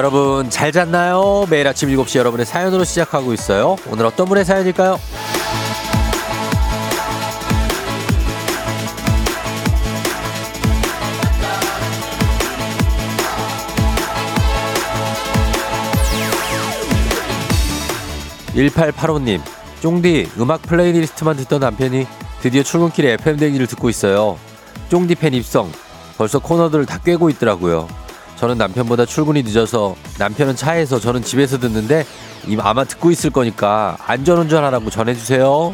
여러분 잘 잤나요? 매일 아침 7시 여러분의 사연으로 시작하고 있어요. 오늘 어떤 분의 사연일까요? 1885님, 쫑디 음악 플레이리스트만 듣던 남편이 드디어 출근길에 FM 댕기를 듣고 있어요. 쫑디 팬 입성. 벌써 코너들을 다 꿰고 있더라고요. 저는 남편보다 출근이 늦어서 남편은 차에서 저는 집에서 듣는데 아마 듣고 있을 거니까 안전운전 하라고 전해주세요.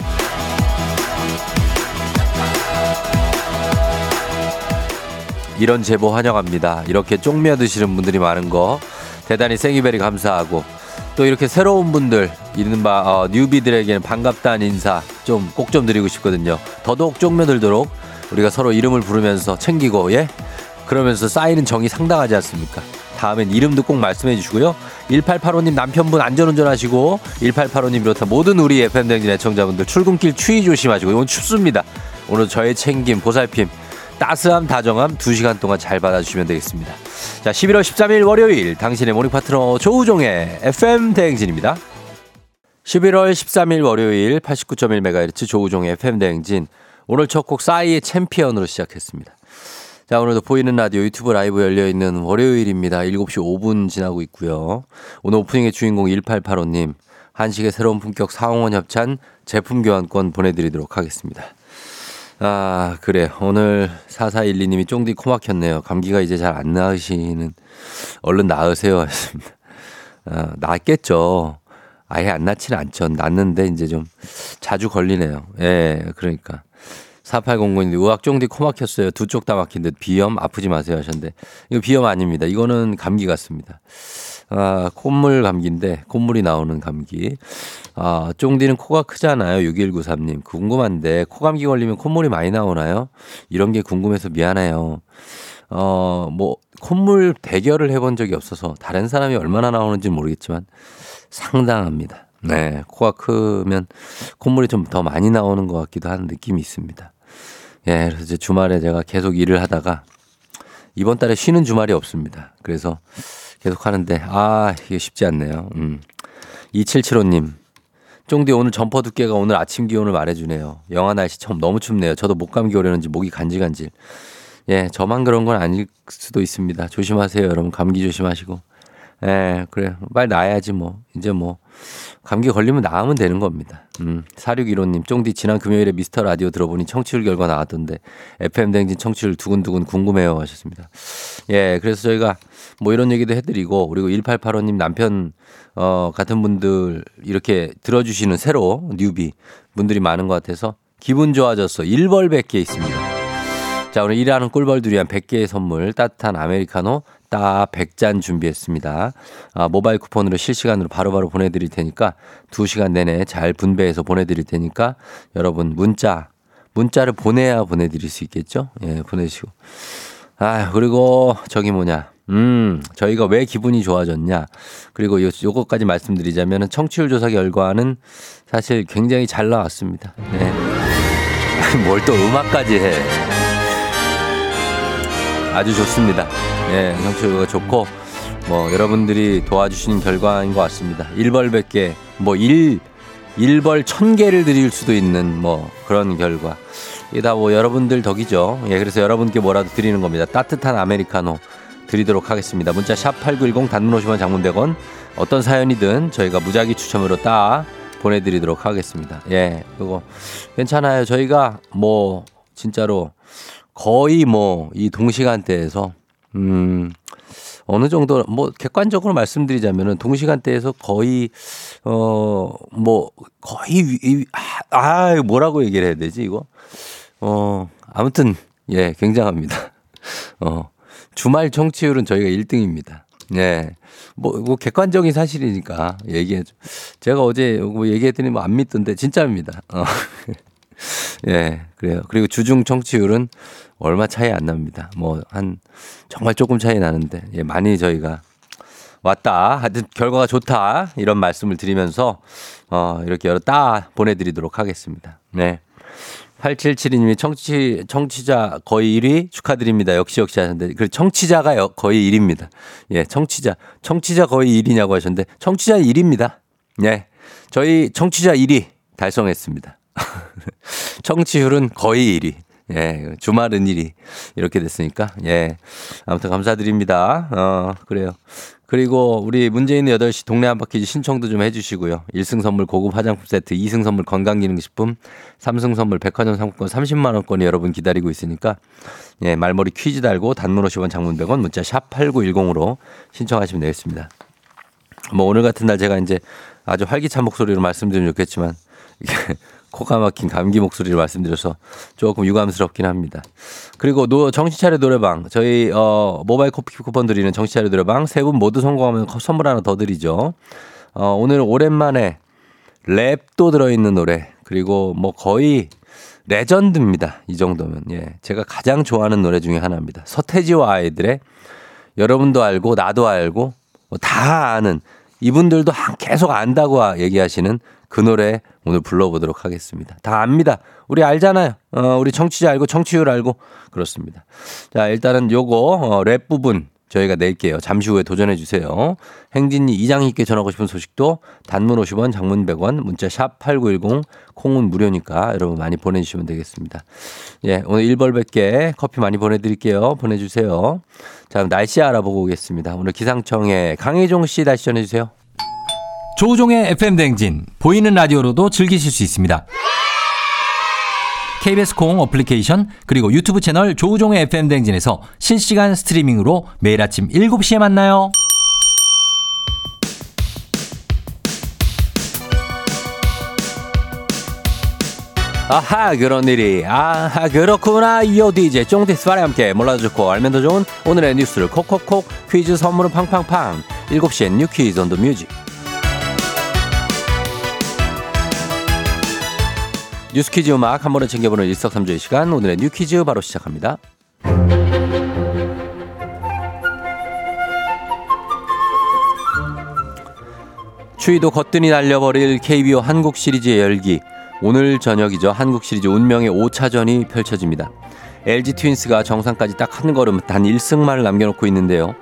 이런 제보 환영합니다. 이렇게 쪽며 드시는 분들이 많은 거 대단히 생이베리 감사하고 또 이렇게 새로운 분들 이른바 어, 뉴비들에게는 반갑다는 인사 좀 꼭좀 드리고 싶거든요. 더더욱 쪽며 들도록 우리가 서로 이름을 부르면서 챙기고 예 그러면서 쌓이는 정이 상당하지 않습니까? 다음엔 이름도 꼭 말씀해 주시고요. 1885님 남편분 안전운전 하시고 1885님 비롯한 모든 우리 FM댕진 애청자분들 출근길 추위 조심하시고 오늘 춥습니다. 오늘 저의 챙김 보살핌 따스함 다정함 2시간 동안 잘 받아주시면 되겠습니다. 자 11월 13일 월요일 당신의 morning 파트너 조우종의 FM 대행진입니다. 11월 13일 월요일 89.1MHz 조우종의 FM 대행진 오늘 첫 곡 싸이의 챔피언으로 시작했습니다. 자, 오늘도 보이는 라디오 유튜브 라이브 열려 있는 월요일입니다. 7시 5분 지나고 있고요. 오늘 오프닝의 주인공 1885님, 한식의 새로운 품격 상원 협찬 제품 교환권 보내드리도록 하겠습니다. 아, 그래. 오늘 4412님이 쫑디 코 막혔네요. 감기가 이제 잘 안 나으시는, 얼른 나으세요. 하셨습니다. 아, 낫겠죠. 아예 안 낫지는 않죠. 낫는데 이제 좀 자주 걸리네요. 예, 그러니까. 4809님, 의학 종디 코 막혔어요. 두 쪽 다 막힌 듯 비염 아프지 마세요 하셨는데 이거 비염 아닙니다. 이거는 감기 같습니다. 아, 콧물 감기인데 콧물이 나오는 감기. 아, 쫑디는 코가 크잖아요. 6193님. 궁금한데 코 감기 걸리면 콧물이 많이 나오나요? 이런 게 궁금해서 미안해요. 어, 뭐 콧물 대결을 해본 적이 없어서 다른 사람이 얼마나 나오는지 모르겠지만 상당합니다. 네, 코가 크면 콧물이 좀 더 많이 나오는 것 같기도 하는 느낌이 있습니다. 예, 그래서 이제 주말에 제가 계속 일을 하다가 이번 달에 쉬는 주말이 없습니다. 그래서 계속 하는데, 아, 이게 쉽지 않네요. 음. 2775님. 쫑디 오늘 점퍼 두께가 오늘 아침 기온을 말해주네요. 영하 날씨 처음 너무 춥네요. 저도 목 감기 오려는지 목이 간질간질. 예, 저만 그런 건 아닐 수도 있습니다. 조심하세요, 여러분. 감기 조심하시고. 예, 그래. 빨리 나야지 뭐. 이제 뭐. 감기 걸리면 나으면 되는 겁니다. 음, 4615님, 쫑디 지난 금요일에 미스터 라디오 들어보니 청취율 결과 나왔던데 FM 댕진 청취율 두근두근 궁금해요 하셨습니다. 예, 그래서 저희가 뭐 이런 얘기도 해드리고 그리고 1885님 남편 어, 같은 분들 이렇게 들어주시는 새로 뉴비 분들이 많은 것 같아서 기분 좋아졌어. 1벌 100개 있습니다. 자, 오늘 일하는 꿀벌들이 위한 100개의 선물 따뜻한 아메리카노 딱 100잔 준비했습니다. 아, 모바일 쿠폰으로 실시간으로 바로바로 바로 보내드릴 테니까 2시간 내내 잘 분배해서 보내드릴 테니까 여러분 문자, 문자를 보내야 보내드릴 수 있겠죠? 예, 보내시고. 아, 그리고 저기 뭐냐. 음, 저희가 왜 기분이 좋아졌냐. 그리고 요, 요것까지 말씀드리자면 청취율 조사 결과는 사실 굉장히 잘 나왔습니다. 네. 뭘또 음악까지 해. 아주 좋습니다. 예, 청취율가 좋고 뭐 여러분들이 도와주시는 결과인 것 같습니다. 1벌 100개, 뭐 1, 1벌 1000개를 드릴 수도 있는 뭐 그런 결과. 이게 다 뭐 여러분들 덕이죠. 예, 그래서 여러분께 뭐라도 드리는 겁니다. 따뜻한 아메리카노 드리도록 하겠습니다. 문자 샵 8910 단문 50원 장문 100원 어떤 사연이든 저희가 무작위 추첨으로 따 보내드리도록 하겠습니다. 예, 그거 괜찮아요. 저희가 뭐 진짜로 거의 뭐 이 동시간대에서 음 어느 정도 뭐 객관적으로 말씀드리자면은 동시간대에서 거의 어 뭐 거의 아, 아 뭐라고 얘기를 해야 되지 이거 어 아무튼 예 굉장합니다. 어 주말 청취율은 저희가 1등입니다. 예. 뭐, 뭐, 객관적인 사실이니까 얘기해. 제가 어제 뭐 얘기했더니 뭐 안 믿던데 진짜입니다. 어. 예, 그래요. 그리고 주중 청취율은 얼마 차이 안 납니다. 뭐 한 정말 조금 차이 나는데 예, 많이 저희가 왔다. 하여튼 결과가 좋다. 이런 말씀을 드리면서 어, 이렇게 여러 따 보내드리도록 하겠습니다. 네. 8772님이 청취, 청취자 거의 1위 축하드립니다. 역시 역시 하셨는데. 그 청취자가 거의 1위입니다. 예, 청취자. 청취자 거의 1위냐고 하셨는데, 청취자 1위입니다. 예. 저희 청취자 1위 달성했습니다. 청취율은 거의 1위. 예, 주말은 1위. 이렇게 됐으니까, 예. 아무튼 감사드립니다. 어, 그래요. 그리고 우리 문재인 8시 동네 한바퀴 신청도 좀 해주시고요. 1승 선물 고급 화장품 세트, 2승 선물 건강기능식품, 3승 선물 백화점 상품권 30만원권이 여러분 기다리고 있으니까, 예, 말머리 퀴즈 달고 단문 50원 장문 100원 문자 샵 8910으로 신청하시면 되겠습니다. 뭐 오늘 같은 날 제가 이제 아주 활기찬 목소리로 말씀드리면 좋겠지만, 코가 막힌 감기 목소리를 말씀드려서 조금 유감스럽긴 합니다. 그리고 노, 정신차려 노래방 저희 어, 모바일 커피 쿠폰 드리는 정신차려 노래방 세 분 모두 성공하면 선물 하나 더 드리죠. 어, 오늘 오랜만에 랩도 들어있는 노래 그리고 뭐 거의 레전드입니다. 이 정도면 예 제가 가장 좋아하는 노래 중에 하나입니다. 서태지와 아이들의 여러분도 알고 나도 알고 뭐 다 아는 이분들도 계속 안다고 얘기하시는 그 노래 오늘 불러보도록 하겠습니다. 다 압니다. 우리 알잖아요. 어, 우리 청취자 알고 청취율 알고 그렇습니다. 자, 일단은 요거 어, 랩 부분 저희가 낼게요. 잠시 후에 도전해 주세요. 행진이 이장님께 전하고 싶은 소식도 단문 50원, 장문 100원, 문자 샵 8910, 콩은 무료니까 여러분 많이 보내 주시면 되겠습니다. 예, 오늘 1벌1개 커피 많이 보내 드릴게요. 보내 주세요. 자, 날씨 알아보고 오겠습니다. 오늘 기상청에 강혜종 씨 날씨 전해 주세요. 조우종의 FM 댕진 보이는 라디오로도 즐기실 수 있습니다. KBS 콩 어플리케이션 그리고 유튜브 채널 조우종의 FM 댕진에서 실시간 스트리밍으로 매일 아침 7시에 만나요. 아하 그런 일이 아하 그렇구나 이어 DJ 쫑디스와와 함께 몰라도 좋고 알면 더 좋은 오늘의 뉴스를 콕콕콕 퀴즈 선물은 팡팡팡 7시엔 뉴 퀴즈 on the music 뉴스퀴즈 음악 한 번에 챙겨보는 일석삼조의 시간 오늘의 뉴퀴즈 바로 시작합니다. 추위도 거뜬히 날려버릴 KBO 한국 시리즈의 열기 오늘 저녁이죠. 한국 시리즈 운명의 5차전이 펼쳐집니다. LG 트윈스가 정상까지 딱 한 걸음 단 1승만을 남겨놓고 있는데요.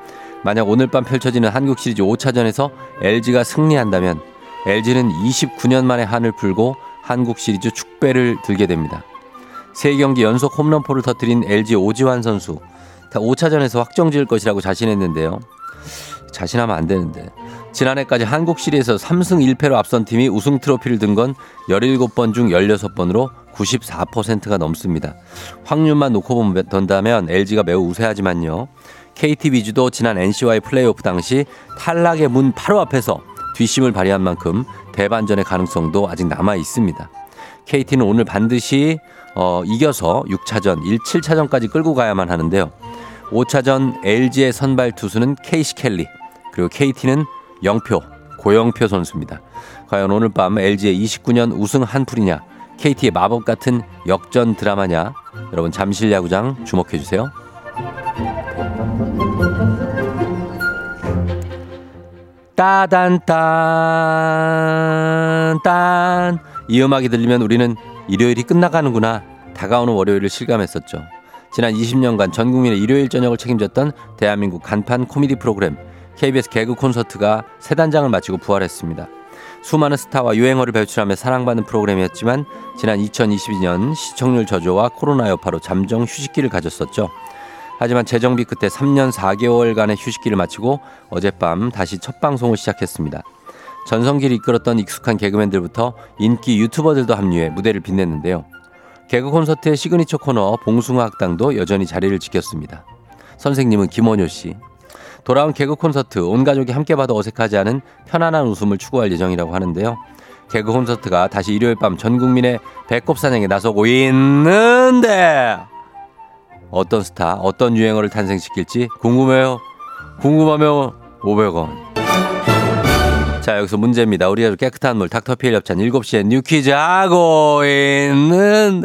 만약 오늘 밤 펼쳐지는 한국 시리즈 5차전에서 LG가 승리한다면 LG는 29년 만에 한을 풀고 한국 시리즈 축배를 들게 됩니다. 세 경기 연속 홈런포를 터뜨린 LG 오지환 선수. 5차전에서 확정 지을 것이라고 자신했는데요. 자신하면 안 되는데. 지난해까지 한국 시리에서 3승 1패로 앞선 팀이 우승 트로피를 든 건 17번 중 16번으로 94%가 넘습니다. 확률만 놓고 본다면 LG가 매우 우세하지만요. KT 위주도 지난 NC와의 플레이오프 당시 탈락의 문 바로 앞에서 뒷심을 발휘한 만큼 대반전의 가능성도 아직 남아 있습니다. KT는 오늘 반드시 어, 이겨서 6차전, 1, 7차전까지 끌고 가야만 하는데요. 5차전 LG의 선발 투수는 케이시 켈리, 그리고 KT는 영표, 고영표 선수입니다. 과연 오늘 밤 LG의 29년 우승 한풀이냐, KT의 마법 같은 역전 드라마냐, 여러분 잠실 야구장 주목해 주세요. 따단딴 딴. 이 음악이 들리면 우리는 일요일이 끝나가는구나. 다가오는 월요일을 실감했었죠. 지난 20년간 전 국민의 일요일 저녁을 책임졌던 대한민국 간판 코미디 프로그램 KBS 개그 콘서트가 새 단장을 마치고 부활했습니다. 수많은 스타와 유행어를 배출하며 사랑받는 프로그램이었지만 지난 2022년 시청률 저조와 코로나 여파로 잠정 휴식기를 가졌었죠. 하지만 재정비 끝에 3년 4개월간의 휴식기를 마치고 어젯밤 다시 첫 방송을 시작했습니다. 전성기를 이끌었던 익숙한 개그맨들부터 인기 유튜버들도 합류해 무대를 빛냈는데요. 개그 콘서트의 시그니처 코너 봉숭아 학당도 여전히 자리를 지켰습니다. 선생님은 김원효 씨. 돌아온 개그 콘서트 온 가족이 함께 봐도 어색하지 않은 편안한 웃음을 추구할 예정이라고 하는데요. 개그 콘서트가 다시 일요일 밤 전 국민의 배꼽 사냥에 나서고 있는데 어떤 스타, 어떤 유행어를 탄생시킬지 궁금해요. 궁금하면 500원. 자, 여기서 문제입니다. 우리 아주 깨끗한 물, 닥터피엘 협찬 7시에 뉴퀴즈 하고 있는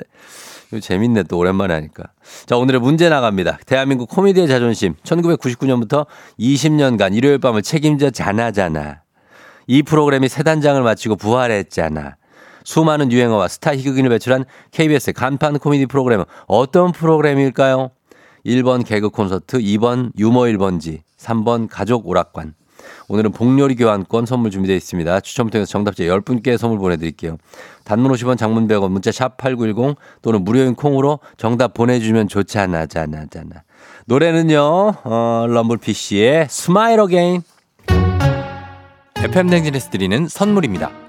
재밌네 또 오랜만에 하니까. 자, 오늘의 문제 나갑니다. 대한민국 코미디의 자존심. 1999년부터 20년간 일요일 밤을 책임져 자나자나. 이 프로그램이 새 단장을 마치고 부활했잖아. 수많은 유행어와 스타 희극인을 배출한 KBS의 간판 코미디 프로그램은 어떤 프로그램일까요? 1번 개그 콘서트, 2번 유머 1번지, 3번 가족 오락관. 오늘은 복요리 교환권 선물 준비되어 있습니다. 추첨을 통해서 정답자 10분께 선물 보내드릴게요. 단문 50원 장문 100원 문자 샵 8910 또는 무료인 콩으로 정답 보내주면 좋지 않아, 잖아, 잖아. 노래는요, 어, 럼블피쉬의 Smile Again. FM 댕진에서 드리는 선물입니다.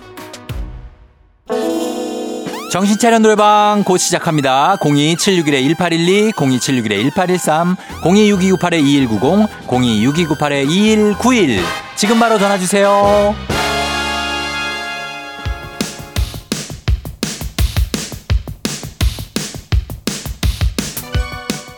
정신차려 노래방 곧 시작합니다. 02761-1812, 02761-1813, 026298-2190, 026298-2191. 지금 바로 전화주세요.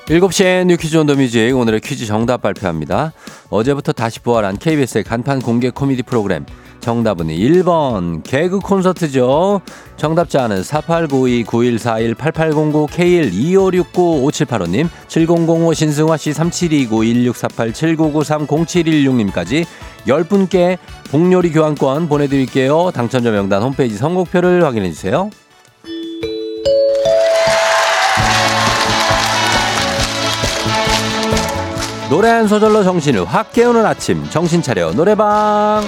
7시엔 뉴퀴즈 온 더 뮤직 오늘의 퀴즈 정답 발표합니다. 어제부터 다시 부활한 KBS의 간판 공개 코미디 프로그램 정답은 1번 개그 콘서트죠. 정답자는 4892-9141-8809-K1-2569-5785님 7005 신승화씨 3729-1648-7993-0716님까지 10분께 복요리 교환권 보내드릴게요. 당첨자 명단 홈페이지 선곡표를 확인해주세요. 노래 한 소절로 정신을 확 깨우는 아침 정신 차려 노래방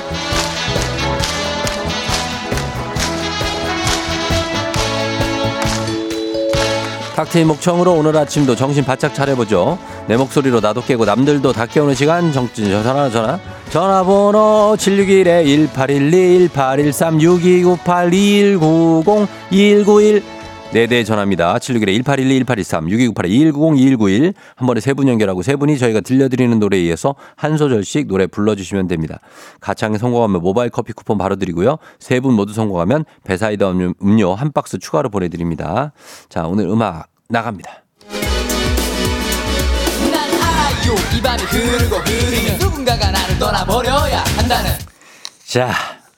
탁트인 목청으로 오늘 아침도 정신 바짝 차려보죠 내 목소리로 나도 깨고 남들도 다 깨우는 시간 정진 전화 전화 전화번호 761-1812-1813-6298-2190-2191 네네 전화입니다. 761-1812-1823-6298-2190-2191 한 번에 세 분 연결하고 세 분이 저희가 들려드리는 노래에 의해서 한 소절씩 노래 불러주시면 됩니다. 가창에 성공하면 모바일 커피 쿠폰 바로 드리고요. 세 분 모두 성공하면 배사이다 음료 한 박스 추가로 보내드립니다. 자 오늘 음악 나갑니다. 난 알아요 이 밤이 흐르고 흐르면 누군가가 나를 떠나버려야 한다는 자,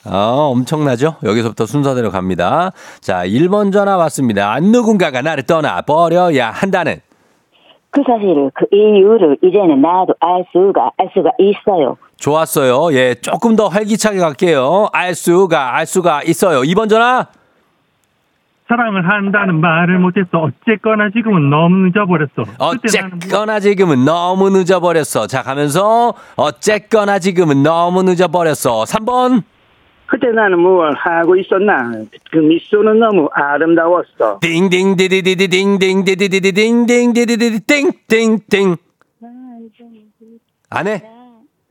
어, 엄청나죠? 여기서부터 순서대로 갑니다. 자, 1번 전화 왔습니다. 누군가가 나를 떠나버려야 한다는. 그 사실을 그 이유를 이제는 나도 알 수가 알 수가 있어요. 좋았어요. 예, 조금 더 활기차게 갈게요. 알 수가, 알 수가 있어요. 2번 전화. 사랑을 한다는 말을 못했어. 어쨌거나 지금은 너무 늦어버렸어. 뭐- 어쨌거나 지금은 너무 늦어버렸어. 자, 가면서, 어쨌거나 지금은 너무 늦어버렸어. 3번. 그때 나는 뭘 하고 있었나? 그 미소는 너무 아름다웠어. 띵띵디디디딩띵띵디디디딩띵띵띵. 안 해?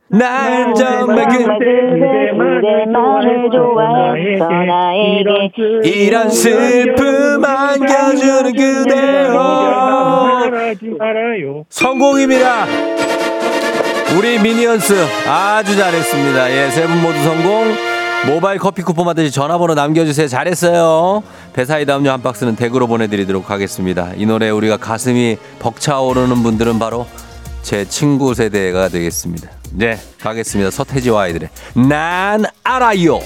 난 정말 그, 그대만을 좋아했어 나에게 이런 슬픔 안겨주는 말아요. 성공입니다. 우리 미니언스 아주 잘했습니다. 예, 세 분 모두 성공. 모바일 커피 쿠폰 받으시 전화번호 남겨주세요. 잘했어요. 배사이다 음료 한 박스는 댁으로 보내드리도록 하겠습니다. 이 노래 우리가 가슴이 벅차오르는 분들은 바로 제 친구 세대가 되겠습니다. 네, 가겠습니다. 서태지와 아이들의 난 알아요.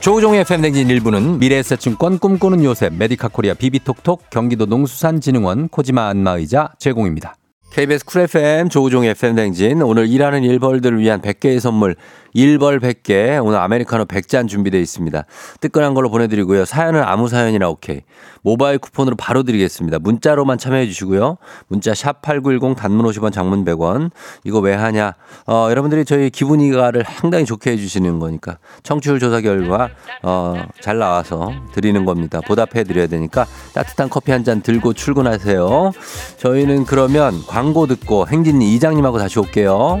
조우종의 FM대행진 1부는 미래에셋증권 꿈꾸는 요셉 메디카 코리아 비비톡톡 경기도 농수산진흥원 코지마 안마의자 제공입니다. KBS 쿨 FM 조우종의 FM대행진 오늘 일하는 일벌들을 위한 100개의 선물 일벌 100개 오늘 아메리카노 100잔 준비되어 있습니다. 뜨끈한 걸로 보내드리고요. 사연은 아무 사연이나 오케이. 모바일 쿠폰으로 바로 드리겠습니다. 문자로만 참여해 주시고요. 문자 샵 8910 단문 50원 장문 100원. 이거 왜 하냐. 어, 여러분들이 저희 기분이가를 상당히 좋게 해주시는 거니까 청취율 조사 결과 어, 잘 나와서 드리는 겁니다. 보답해 드려야 되니까 따뜻한 커피 한 잔 들고 출근하세요. 저희는 그러면 광고 듣고 행진이 이장님하고 다시 올게요.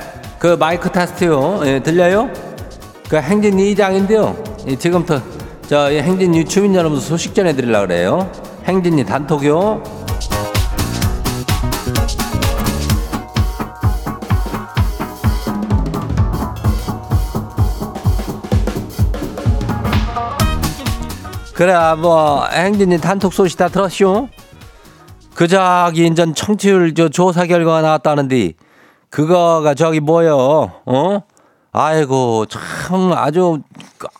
그 마이크 테스트요. 예, 들려요? 그 행진 이장인데요. 예, 지금부터 저 행진 유 주민 여러분 소식 전해드리려고 그래요. 행진이 단톡요. 그래, 뭐 행진이 단톡 소식 다 들었쇼? 그 저기 인전 청취율 저 조사 결과가 나왔다는데 그거가 저기 뭐요? 어? 아이고 참 아주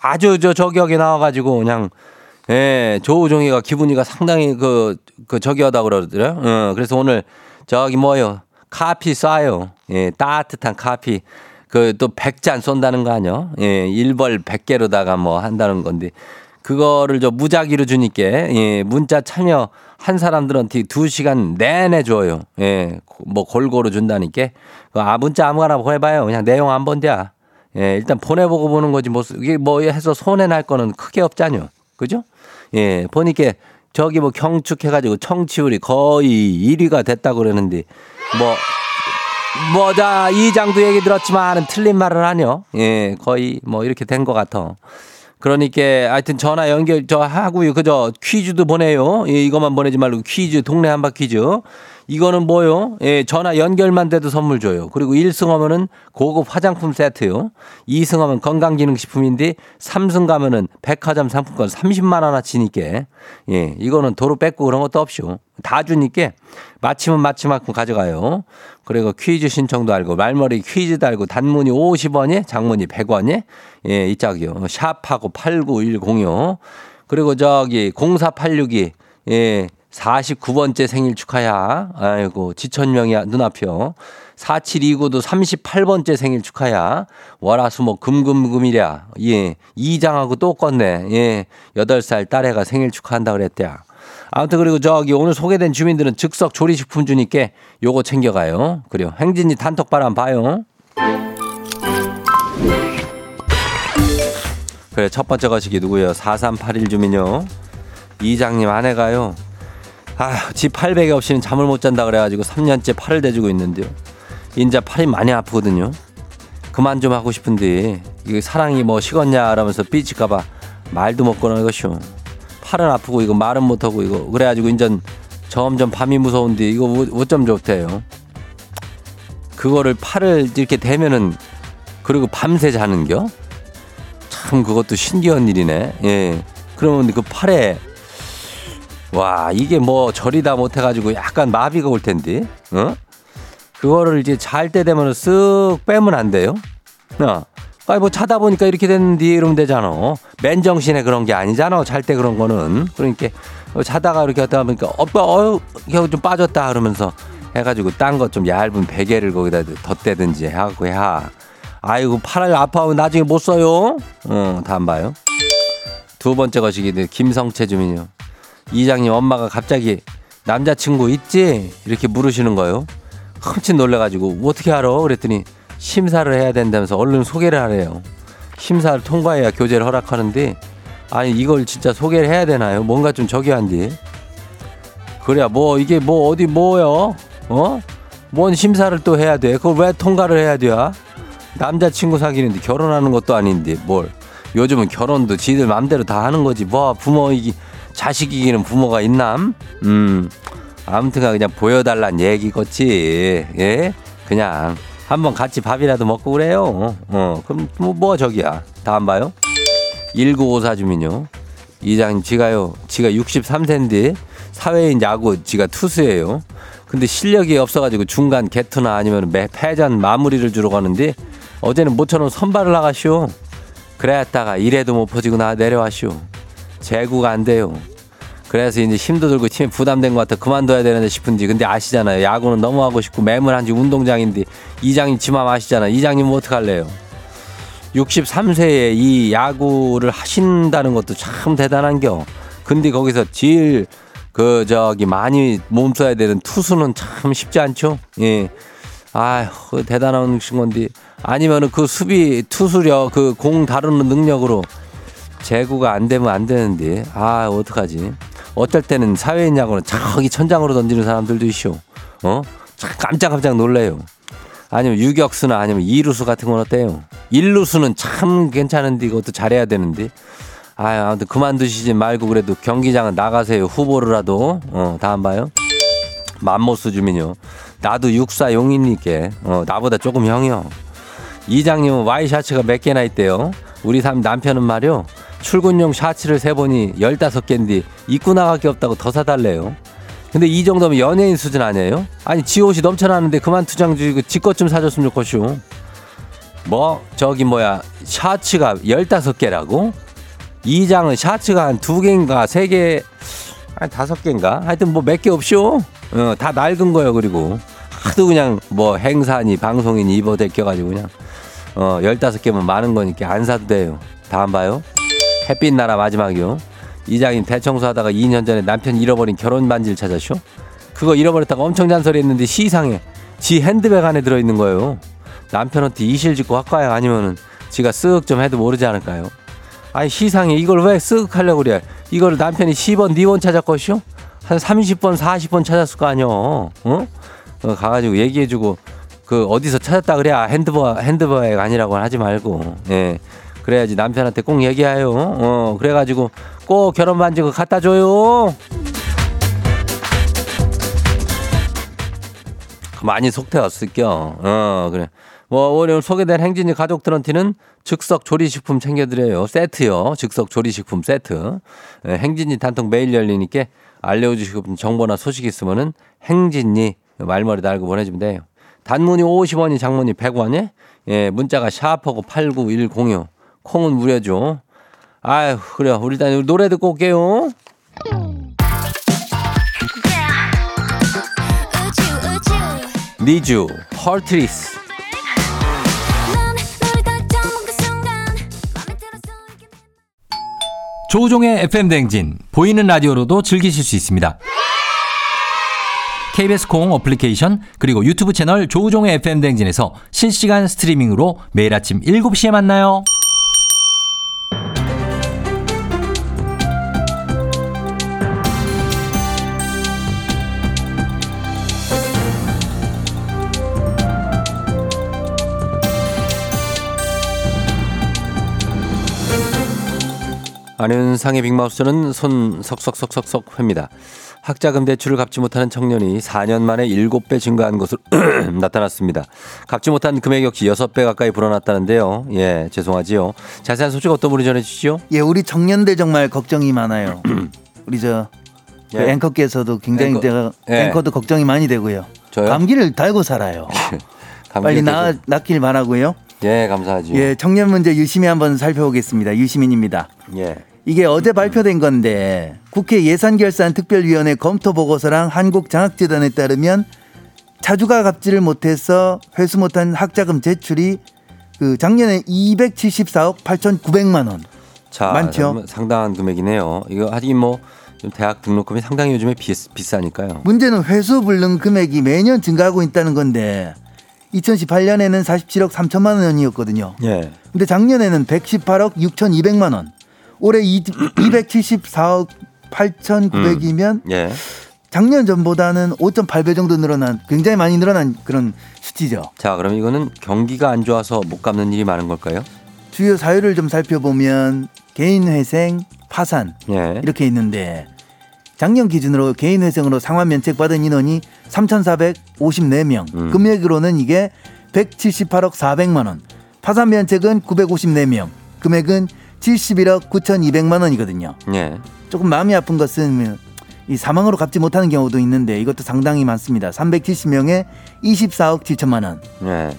아주 저 저격이 나와가지고 그냥 예 조우종이가 기분이가 상당히 그그 저기하다 그러더래요. 어, 그래서 오늘 저기 뭐요? 카피 쏴요. 예 따뜻한 카피. 그또 100잔 쏜다는 거 아니요? 예 1벌 100개로다가 뭐 한다는 건데 그거를 저 무작위로 주니까 예 문자 참여 한 사람들한테 두 시간 내내 줘요. 예, 뭐 골고루 준다니까. 아, 문자 아무거나 보내봐요. 그냥 내용 안 본대야. 예, 일단 보내보고 보는 거지. 뭐, 이게 뭐 해서 손해 날 거는 크게 없잖요. 그죠? 예, 보니까 저기 뭐 경축해가지고 청취율이 거의 1위가 됐다고 그러는데 뭐, 뭐, 자, 이장도 얘기 들었지만 틀린 말은 아니요. 예, 거의 뭐 이렇게 된 것 같아. 그러니까 하여튼 전화 연결 저 하고요. 그저 퀴즈도 보내요. 예, 이것만 보내지 말고 퀴즈 동네 한바 퀴즈. 이거는 뭐요? 예, 전화 연결만 돼도 선물 줘요. 그리고 1승 하면은 고급 화장품 세트요. 2승 하면 건강기능식품인데 3승 가면은 백화점 상품권 30만 원어치니까 예, 이거는 도로 뺏고 그런 것도 없쇼. 다 주니까 마침은 마침만큼 가져가요. 그리고 퀴즈 신청도 알고 말머리 퀴즈도 알고 단문이 50원에 장문이 100원에 예, 이 짝이요. 샵하고 89106 그리고 저기 0486이 예, 49번째 생일 축하야. 아이고, 지천명이야, 눈앞이요. 4729도 38번째 생일 축하야. 월화수목 금금금이랴. 예. 이장하고 또 껐네. 예. 8살 딸애가 생일 축하한다 그랬대야. 아무튼 그리고 저기 오늘 소개된 주민들은 즉석 조리식품 주니까 요거 챙겨가요. 그래요. 행진이 한번 봐요. 그래, 첫 번째 거시기 누구예요? 4381 주민요. 이장님 아내가요. 아, 집 800에 없이는 잠을 못 잔다 그래가지고 3년째 팔을 대주고 있는데요. 인자 팔이 많이 아프거든요. 그만 좀 하고 싶은데 이게 사랑이 뭐 식었냐 라면서 삐질까봐 말도 못 꺼는 것이오. 팔은 아프고 이거 말은 못하고 이거 그래가지고 인전 점점 밤이 무서운데 이거 어쩜 좋대요. 그거를 팔을 이렇게 대면은 그리고 밤새 자는겨? 참 그것도 신기한 일이네. 예. 그러면 그 팔에 와 이게 뭐 저리다 못해가지고 약간 마비가 올 텐데, 어? 그거를 이제 잘 때 되면 쓱 빼면 안 돼요. 어. 아니 뭐 자다 보니까 이렇게 됐는데 이러면 되잖아. 맨정신에 그런 게 아니잖아. 잘 때 그런 거는. 그러니까 자다가 이렇게 하다 보니까 어빠 어유 좀 빠졌다 그러면서 해가지고 딴거좀 얇은 베개를 거기다 덧대든지 해갖고 해. 아이고 팔을 아파하고 나중에 못 써요. 어, 다 안 봐요. 두 번째 거시기 김성채 주민요. 이장님 엄마가 갑자기 남자친구 있지? 이렇게 물으시는 거요. 흠칫 놀래가지고 어떻게 알아? 그랬더니 심사를 해야 된다면서 얼른 소개를 하래요. 심사를 통과해야 교제를 허락하는데 아니 이걸 진짜 소개를 해야 되나요? 뭔가 좀 저기 한디. 그래야 뭐 이게 뭐 어디 뭐요? 어? 뭔 심사를 또 해야 돼? 그걸 왜 통과를 해야 돼? 남자친구 사귀는데 결혼하는 것도 아닌데 뭘? 요즘은 결혼도 지들 맘대로 다 하는 거지. 뭐 부모 이기 자식 이기는 부모가 있남? 음. 아무튼 그냥 보여달란 얘기겠지. 예? 그냥 한번 같이 밥이라도 먹고 그래요. 어, 그럼 뭐, 뭐 저기야. 다 안 봐요? 1954 주민요. 이장님, 지가요, 지가 63세인데 사회인 야구, 지가 투수예요. 근데 실력이 없어가지고 중간 개투나 아니면 매, 패전 마무리를 주러 가는데 어제는 모처럼 선발을 나가시오. 그래야다가 이래도 못 퍼지고 나 내려와시오. 재구가 안 돼요. 그래서 이제 힘도 들고 팀에 부담된 것 같아 그만둬야 되는데 싶은지. 근데 아시잖아요. 야구는 너무 하고 싶고 매물한지 운동장인데 이장님 지맘 아시잖아 이장님 뭐 어떡할래요? 63세에 이 야구를 하신다는 것도 참 대단한겨. 근데 거기서 제일 그 저기 많이 몸 써야 되는 투수는 참 쉽지 않죠? 예. 아휴 대단한 건데 아니면은 그 수비 투수력 그 공 다루는 능력으로 제구가 안 되면 안 되는데 아 어떡하지 어떨 때는 사회인 야구는 저기 천장으로 던지는 사람들도 있쇼. 어? 참 깜짝깜짝 놀래요. 아니면 유격수나 아니면 이루수 같은 건 어때요? 일루수는 참 괜찮은데 이것도 잘해야 되는데. 아유, 아무튼 그만두시지 말고 그래도 경기장은 나가세요. 후보로라도. 어, 다안 봐요? 맘모스 주민요. 나도 육사 용인님께, 어, 나보다 조금 형이요. 이장님은 와이셔츠가 몇 개나 있대요. 우리 삼 남편은 말이요. 출근용 샤츠를 세 보니 15개인데 입고 게 없다고 더 사달래요. 근데 이 정도면 연예인 수준 아니에요? 아니 지 옷이 넘쳐나는데 그만 투장 주고 지 것 좀 사줬으면 좋겠슈. 뭐 저기 뭐야 샤츠가 15개라고? 이 장은 샤츠가 한 두 개인가 세 개, 한 다섯 개인가? 하여튼 뭐 몇 개 없쇼. 어, 다 낡은 거예요 그리고 하도 그냥 뭐 행사니 방송이니 입어 대껴가지고 그냥 어 15개면 많은 거니까 안 사도 돼요. 다안 봐요? 햇빛 나라 마지막이요. 이장님 대청소하다가 2년 전에 남편 잃어버린 결혼 반지를 찾았쇼. 그거 잃어버렸다가 엄청 잔소리 했는데 시상에 지 핸드백 안에 들어있는 거예요. 남편한테 이실 짓고 할까요? 아니면은 지가 쓱 좀 해도 모르지 않을까요? 아니 시상에 이걸 왜 쓱 하려고 그래? 이걸 남편이 10번, 2번 찾았것이요? 한 30번, 40번 찾았을 거 아니요. 어? 어 가가지고 얘기해주고 그 어디서 찾았다 그래야 핸드버 핸드백가 아니라고 하지 말고 예. 그래야지 남편한테 꼭 얘기해요. 어, 그래가지고 꼭 결혼 반지 그 갖다 줘요. 많이 속태웠을겨. 어, 그래. 뭐, 오늘 소개된 행진이 가족들한테는 즉석 조리식품 챙겨드려요. 세트요. 즉석 조리식품 세트. 예, 행진이 단통 매일 열리니까 알려주시고 정보나 소식 있으면은 행진이 말머리 달고 보내주면 돼요. 단문이 50원이 장문이 100원이 예, 문자가 샤프고 89106 콩은 무료죠. 아유, 그래요. 우리 일단 노래 듣고 올게요. 니주, 헐트리스. 조우종의 FM 댕진 보이는 라디오로도 즐기실 수 있습니다. KBS 콩 어플리케이션 그리고 유튜브 채널 조우종의 FM 댕진에서 실시간 스트리밍으로 매일 아침 7시에 만나요. 안윤상의 빅마우스는 손 석석석석석 회입니다. 학자금 대출을 갚지 못하는 청년이 4년 만에 7배 증가한 것으로 나타났습니다. 갚지 못한 금액 역시 6배 가까이 불어났다는데요. 예, 죄송하지요. 자세한 소식 어떤 분이 전해주시죠? 예, 우리 청년들 정말 걱정이 많아요. 우리 저 그 예. 앵커께서도 굉장히 앵커. 내가 예. 앵커도 걱정이 많이 되고요. 저요? 감기를 달고 살아요. 빨리 나 낫길 바라고요. 예, 감사하죠. 예, 청년 문제 유심히 한번 살펴보겠습니다. 유시민입니다. 예. 이게 어제 발표된 건데 국회 예산결산 특별위원회 검토 보고서랑 한국장학재단에 따르면 차주가 갚지를 못해서 회수 못한 학자금 제출이 그 작년에 274억 8,900만 원. 자, 많죠? 상당한 금액이네요. 이거 하긴 뭐좀 대학 등록금이 상당히 요즘에 비, 비싸니까요. 문제는 회수 불능 금액이 매년 증가하고 있다는 건데 2018년에는 47억 3천만 원이었거든요. 예. 근데 작년에는 118억 6,200만 원. 올해 274억 8,900이면 예. 작년 전보다는 5.8배 정도 늘어난 굉장히 많이 늘어난 그런 수치죠. 자, 그럼 이거는 경기가 안 좋아서 못 갚는 일이 많은 걸까요? 주요 사유를 좀 살펴보면 개인 회생, 파산 예. 이렇게 있는데 작년 기준으로 개인 회생으로 상환 면책 받은 인원이 3,454명. 음. 금액으로는 이게 178억 400만 원. 파산 면책은 954명. 금액은 71억 9,200만 원이거든요. 예. 조금 마음이 아픈 것은 이 사망으로 갚지 못하는 경우도 있는데 이것도 상당히 많습니다. 370명에 24억 7천만 원. 예.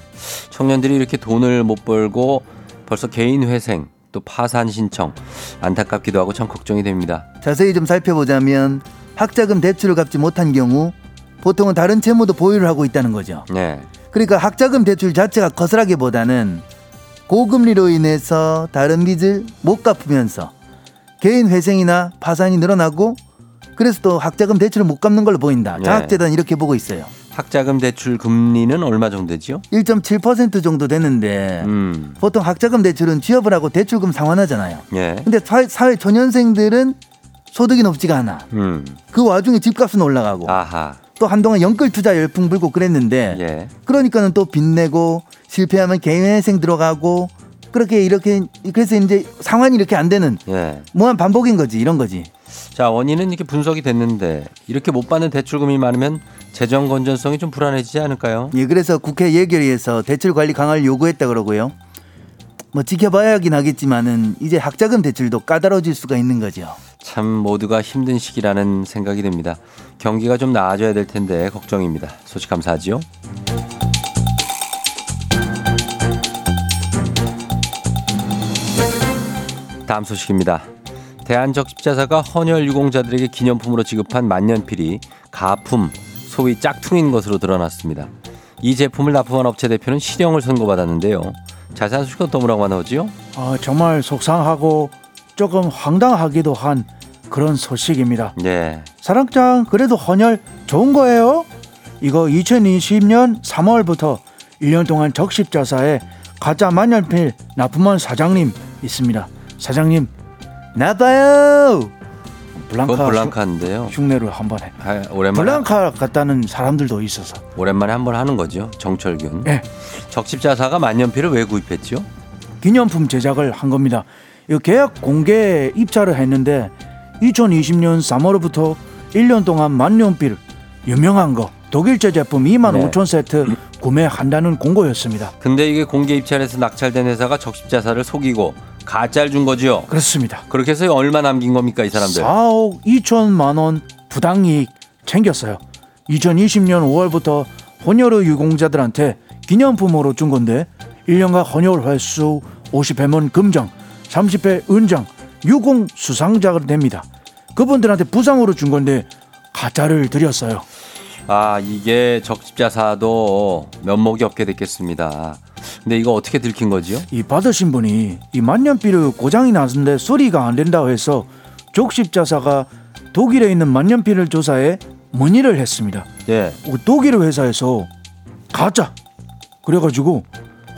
청년들이 이렇게 돈을 못 벌고 벌써 개인 회생 또 파산 신청 안타깝기도 하고 참 걱정이 됩니다. 자세히 좀 살펴보자면 학자금 대출을 갚지 못한 경우 보통은 다른 채무도 보유를 하고 있다는 거죠. 예. 그러니까 학자금 대출 자체가 거슬하기보다는 고금리로 인해서 다른 빚을 못 갚으면서 개인 회생이나 파산이 늘어나고 그래서 또 학자금 대출을 못 갚는 걸로 보인다. 네. 장학재단 이렇게 보고 있어요. 학자금 대출 금리는 얼마 정도 되지요? 1.7% 정도 되는데 음. 보통 학자금 대출은 취업을 하고 대출금 상환하잖아요. 예. 근데 사회, 사회 초년생들은 소득이 높지가 않아. 음. 그 와중에 집값은 올라가고 아하. 또 한동안 연끌 투자 열풍 불고 그랬는데 예. 그러니까는 또 빚내고 실패하면 개인회생 들어가고 그렇게 이렇게 그래서 이제 상환이 이렇게 안 되는 예. 무한 반복인 거지 이런 거지. 자, 원인은 이렇게 분석이 됐는데 이렇게 못 받는 대출금이 많으면 재정 건전성이 좀 불안해지지 않을까요? 예, 그래서 국회 예결위에서 대출 관리 강화를 요구했다 그러고요. 뭐 지켜봐야 하긴 하겠지만은 이제 학자금 대출도 까다로워질 수가 있는 거죠. 참 모두가 힘든 시기라는 생각이 듭니다. 경기가 좀 나아져야 될 텐데 걱정입니다. 소식 감사하지요. 다음 소식입니다. 대한적십자사가 헌혈 유공자들에게 기념품으로 지급한 만년필이 가품, 소위 짝퉁인 것으로 드러났습니다. 이 제품을 납품한 업체 대표는 실형을 선고받았는데요. 자세한 소식은 또 뭐라고 나오지요? 아, 정말 속상하고 조금 황당하기도 한 그런 소식입니다. 예. 사랑장 그래도 헌혈 좋은 거예요? 이거 2020년 3월부터 1년 동안 적십자사에 가짜 만년필 납품한 사장님 있습니다. 사장님 나봐요. 블랑카 블랑카인데요. 흉- 흉내를 한번 해. 아, 오랜만에 블랑카 같다는 사람들도 있어서. 오랜만에 한번 하는 거죠. 정철균. 예. 적십자사가 만년필을 왜 구입했죠? 기념품 제작을 한 겁니다. 이 계약 공개 입찰을 했는데 2020년 3월부터 1년 동안 만년필 유명한 거 독일제 제품 2만 네. 5천 세트 구매한다는 공고였습니다. 근데 이게 공개 입찰에서 낙찰된 회사가 적십자사를 속이고 가짜를 준 거지요. 그렇습니다. 그렇게 해서 얼마 남긴 겁니까 이 사람들? 4억 2천만 원 부당이익 챙겼어요. 2020년 5월부터 헌혈의 유공자들한테 기념품으로 준 건데 1년간 헌혈 횟수 50회면 금장, 30회 은장, 유공 수상자가 됩니다. 그분들한테 부상으로 준 건데 가짜를 드렸어요. 아 이게 적십자사도 면목이 없게 됐겠습니다. 근데 이거 어떻게 들킨 거지요? 이 받으신 분이 이 만년필을 고장이 났는데 소리가 안 된다고 해서 족십자사가 독일에 있는 만년필을 조사해 문의를 했습니다. 예. 어, 독일 회사에서 가짜 그래가지고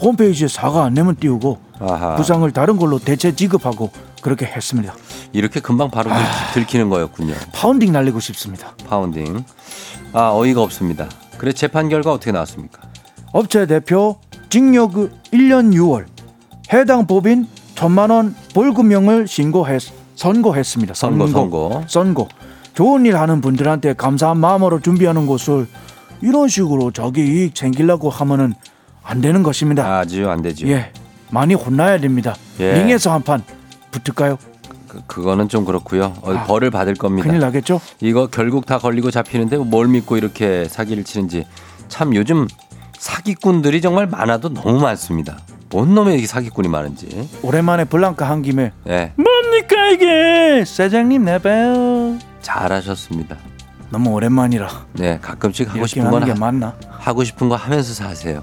홈페이지에 사과 안 내면 띄우고 아하. 부상을 다른 걸로 대체 지급하고 그렇게 했습니다. 이렇게 금방 바로 들- 들키는 거였군요. 파운딩 날리고 싶습니다. 파운딩. 아 어이가 없습니다. 그래 재판 결과 어떻게 나왔습니까? 업체 대표 징역 1년 6월 해당 법인 천만 원 벌금형을 신고했 선고했습니다. 선고, 선고. 선고. 좋은 일 하는 분들한테 감사한 마음으로 준비하는 것을 이런 식으로 자기 이익 챙기려고 하면은 안 되는 것입니다. 아주 안 되죠. 예, 많이 혼나야 됩니다. 예. 링에서 한 판 붙을까요? 그, 그거는 좀 그렇고요. 어, 아, 벌을 받을 겁니다. 큰일 나겠죠? 이거 결국 다 걸리고 잡히는데 뭘 믿고 이렇게 사기를 치는지 참 요즘 사기꾼들이 정말 많아도 너무 많습니다. 뭔 놈의 이 사기꾼이 많은지. 오랜만에 블랑카 한 김에 예, 뭡니까 이게 사장님 내봐요. 잘하셨습니다. 너무 오랜만이라 네, 가끔씩 하고 싶은 건 하, 맞나? 하고 싶은 거 하면서 사세요.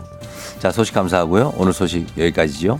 자, 소식 감사하고요. 오늘 소식 여기까지죠.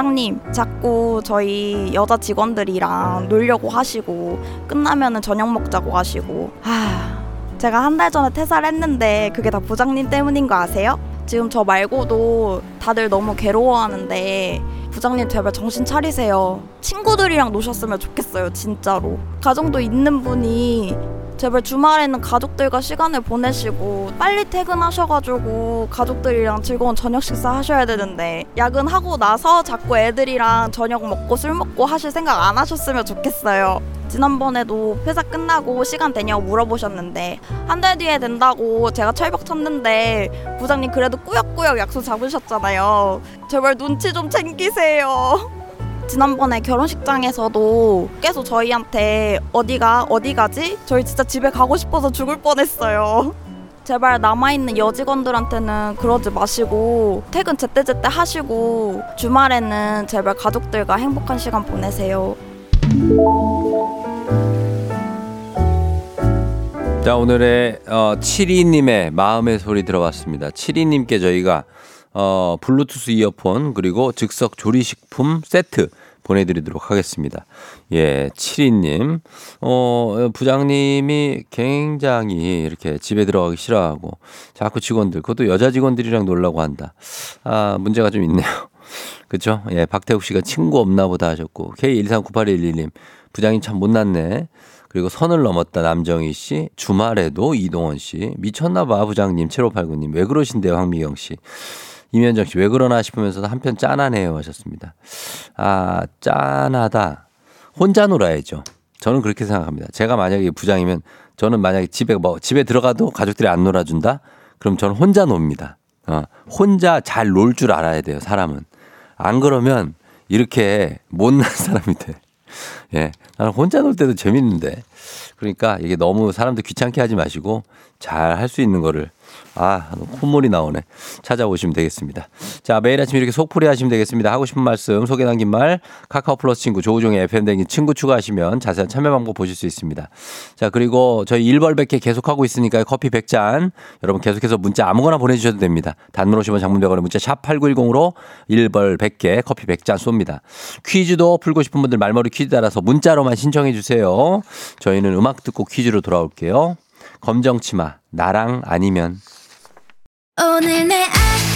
부장님, 자꾸 저희 여자 직원들이랑 놀려고 하시고 끝나면은 저녁 먹자고 하시고 하, 제가 한 달 전에 퇴사를 했는데 그게 다 부장님 때문인 거 아세요? 지금 저 말고도 다들 너무 괴로워하는데 부장님 제발 정신 차리세요. 친구들이랑 노셨으면 좋겠어요, 진짜로. 가정도 있는 분이 제발 주말에는 가족들과 시간을 보내시고 빨리 퇴근하셔가지고 가족들이랑 즐거운 저녁 식사 하셔야 되는데 야근하고 나서 자꾸 애들이랑 저녁 먹고 술 먹고 하실 생각 안 하셨으면 좋겠어요. 지난번에도 회사 끝나고 시간 되냐고 물어보셨는데 한 달 뒤에 된다고 제가 철벽 쳤는데 부장님 그래도 꾸역꾸역 약속 잡으셨잖아요. 제발 눈치 좀 챙기세요. 지난번에 결혼식장에서도 계속 저희한테 어디가 어디 가지? 저희 진짜 집에 가고 싶어서 죽을 뻔했어요. 제발 남아있는 여직원들한테는 그러지 마시고 퇴근 제때제때 하시고 주말에는 제발 가족들과 행복한 시간 보내세요. 자, 오늘의 어, 72님의 마음의 소리 들어봤습니다. 72님께 저희가 어, 블루투스 이어폰 그리고 즉석 조리식품 세트 보내드리도록 하겠습니다. 예, 72님. 어, 부장님이 굉장히 이렇게 집에 들어가기 싫어하고 자꾸 직원들, 그것도 여자 직원들이랑 놀라고 한다. 아, 문제가 좀 있네요. 그죠? 예, 박태욱 씨가 친구 없나 보다 하셨고, K1398111님, 부장님 참 못났네. 그리고 선을 넘었다 남정희 씨, 주말에도 이동원 씨, 미쳤나 봐 부장님 7589님, 왜 그러신데요 황미경 씨. 이면정 씨, 왜 그러나 싶으면서도 한편 짠하네요 하셨습니다. 아, 짠하다. 혼자 놀아야죠. 저는 그렇게 생각합니다. 제가 만약에 부장이면 저는 만약에 집에 뭐, 집에 들어가도 가족들이 안 놀아준다? 그럼 저는 혼자 놉니다. 어, 혼자 잘 놀 줄 알아야 돼요, 사람은. 안 그러면 이렇게 못난 사람이 돼. 예. 나는 혼자 놀 때도 재밌는데. 그러니까 이게 너무 사람들 귀찮게 하지 마시고 잘 할 수 있는 거를 아, 콧물이 나오네. 찾아오시면 되겠습니다. 자, 매일 아침 이렇게 속풀이 하시면 되겠습니다. 하고 싶은 말씀, 소개 남긴 말, 카카오 플러스 친구, 조우종의 FM댕진 친구 추가하시면 자세한 참여 방법 보실 수 있습니다. 자, 그리고 저희 일벌 100개 계속하고 있으니까요. 커피 100잔. 여러분 계속해서 문자 아무거나 보내주셔도 됩니다. 단문 오시면 장문 100원에 문자 샵 8910으로 일벌 100개 커피 100잔 쏩니다. 퀴즈도 풀고 싶은 분들 말머리 퀴즈 따라서 문자로만 신청해 주세요. 저희는 음악 듣고 퀴즈로 돌아올게요. 검정치마, 나랑 아니면. 오늘 내 아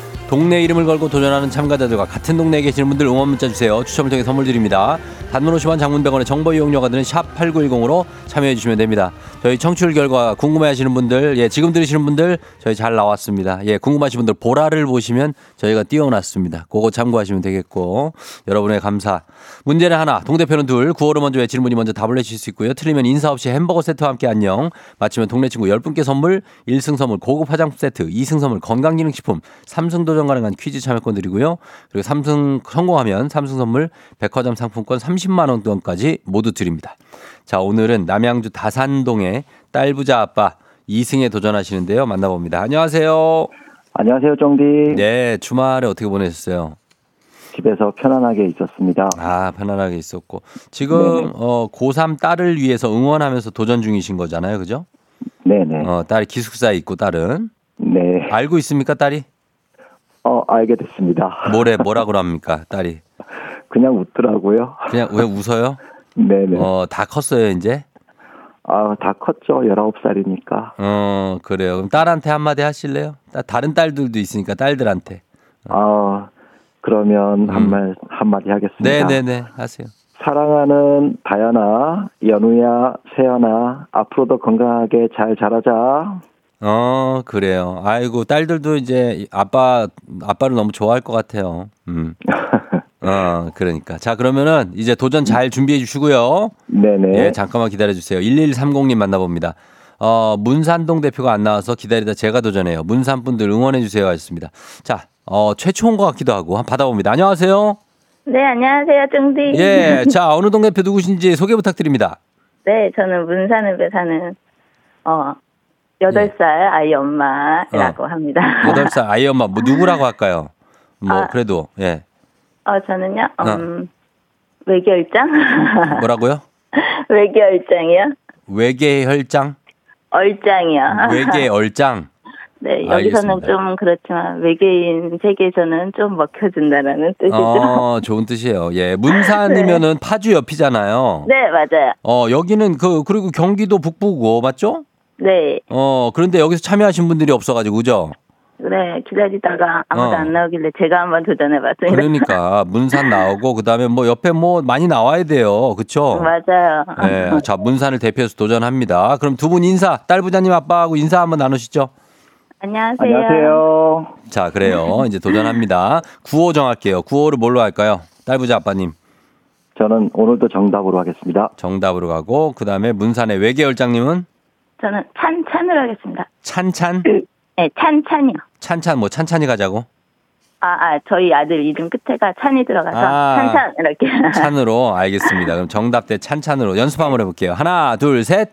동네 이름을 걸고 도전하는 참가자들과 같은 동네에 계시는 분들 응원 문자 주세요. 추첨을 통해 선물 드립니다. 단문 50원 장문 100원의 정보 이용료가 드는 샵 8910으로 참여해 주시면 됩니다. 저희 청취율 결과 궁금해 하시는 분들, 예, 지금 들으시는 분들 저희 잘 나왔습니다. 예, 궁금하신 분들 보라를 보시면 저희가 띄워놨습니다. 그거 참고하시면 되겠고 여러분의 감사. 문제는 하나, 동대표는 둘, 구호를 먼저 외치는 분이 먼저 답을 내실 수 있고요. 틀리면 인사 없이 햄버거 세트와 함께 안녕. 맞히면 동네 친구 10분께 선물, 1승 선물 고급 화장품 세트, 2승 선물 건강기능식품, 3승 도전 가능한 퀴즈 참여권 드리고요. 그리고 3승 성공하면 3승 선물 백화점 상품권 30만 원권까지 모두 드립니다. 자, 오늘은 남양주 다산동의 딸 부자 아빠 2승에 도전하시는데요. 만나봅니다. 안녕하세요. 안녕하세요, 쫑디. 네, 주말에 어떻게 보내셨어요? 집에서 편안하게 있었습니다. 아, 편안하게 있었고. 지금 네네. 어 고3 딸을 위해서 응원하면서 도전 중이신 거잖아요. 그죠? 네 네. 어, 딸이 기숙사에 있고 딸은 네. 알고 있습니까, 딸이? 어, 알게 됐습니다. 뭐래 뭐라 그럽니까, 딸이? 그냥 웃더라고요. 그냥 왜 웃어요? 네네. 어, 다 컸어요, 이제? 아, 다 컸죠. 19살이니까. 어, 그래요. 그럼 딸한테 한마디 하실래요? 따- 다른 딸들도 있으니까 딸들한테. 아, 그러면 한 말, 한마디 하겠습니다. 음. 네네 네, 하세요. 사랑하는 다현아, 연우야, 세연아, 앞으로도 건강하게 잘 자라자. 어, 그래요. 아이고, 딸들도 이제 아빠, 아빠를 너무 좋아할 것 같아요. 음. 어, 그러니까. 자, 그러면은 이제 도전 잘 준비해 주시고요. 네네. 예, 잠깐만 기다려 주세요. 1130님 만나봅니다. 어, 문산동 대표가 안 나와서 기다리다 제가 도전해요. 문산 분들 응원해 주세요. 하셨습니다. 자, 어, 최초인 것 같기도 하고 한번 받아봅니다. 안녕하세요. 네, 안녕하세요, 쫑디. 예, 자, 어느 동 대표 누구신지 소개 부탁드립니다. 네, 저는 문산읍에 사는, 어, 여덟 살 아이 엄마라고 합니다. 예. 여덟 살 아이 엄마, 뭐, 누구라고 할까요? 뭐, 아. 그래도, 예. 어, 저는요, 음, 외결장? 뭐라고요? 외결장이요? 외계 혈장? 얼장이요. 외계 얼장? 네, 여기서는 알겠습니다. 좀 그렇지만 외계인 세계에서는 좀 먹혀준다라는 뜻이죠. 어, 좋은 뜻이에요. 예. 문산이면은 파주 옆이잖아요. 네, 맞아요. 어, 여기는 그, 그리고 경기도 북부고, 맞죠? 네, 어, 그런데 여기서 참여하신 분들이 없어가지고, 그죠? 네, 기다리다가 아무도 어. 안 나오길래 제가 한번 도전해봤습니다. 그러니까, 문산 나오고, 그 다음에 뭐 옆에 뭐 많이 나와야 돼요. 그쵸? 맞아요. 예. 자, 문산을 대표해서 도전합니다. 그럼 두 분 인사, 딸 부자님 아빠하고 인사 한번 나누시죠. 안녕하세요. 안녕하세요. 자, 그래요. 이제 도전합니다. 구호 정할게요. 구호를 뭘로 할까요? 딸 부자 아빠님. 저는 오늘도 정답으로 하겠습니다. 정답으로 가고, 그 다음에 문산의 외계열장님은 저는 찬찬으로 하겠습니다. 찬찬? 네, 찬찬이요. 찬찬, 뭐 찬찬히 가자고? 아, 아, 저희 아들 이름 끝에가 찬이 들어가서 아. 찬찬 이렇게. 찬으로 알겠습니다. 그럼 정답 대 찬찬으로 연습 한번 해볼게요. 하나, 둘, 셋.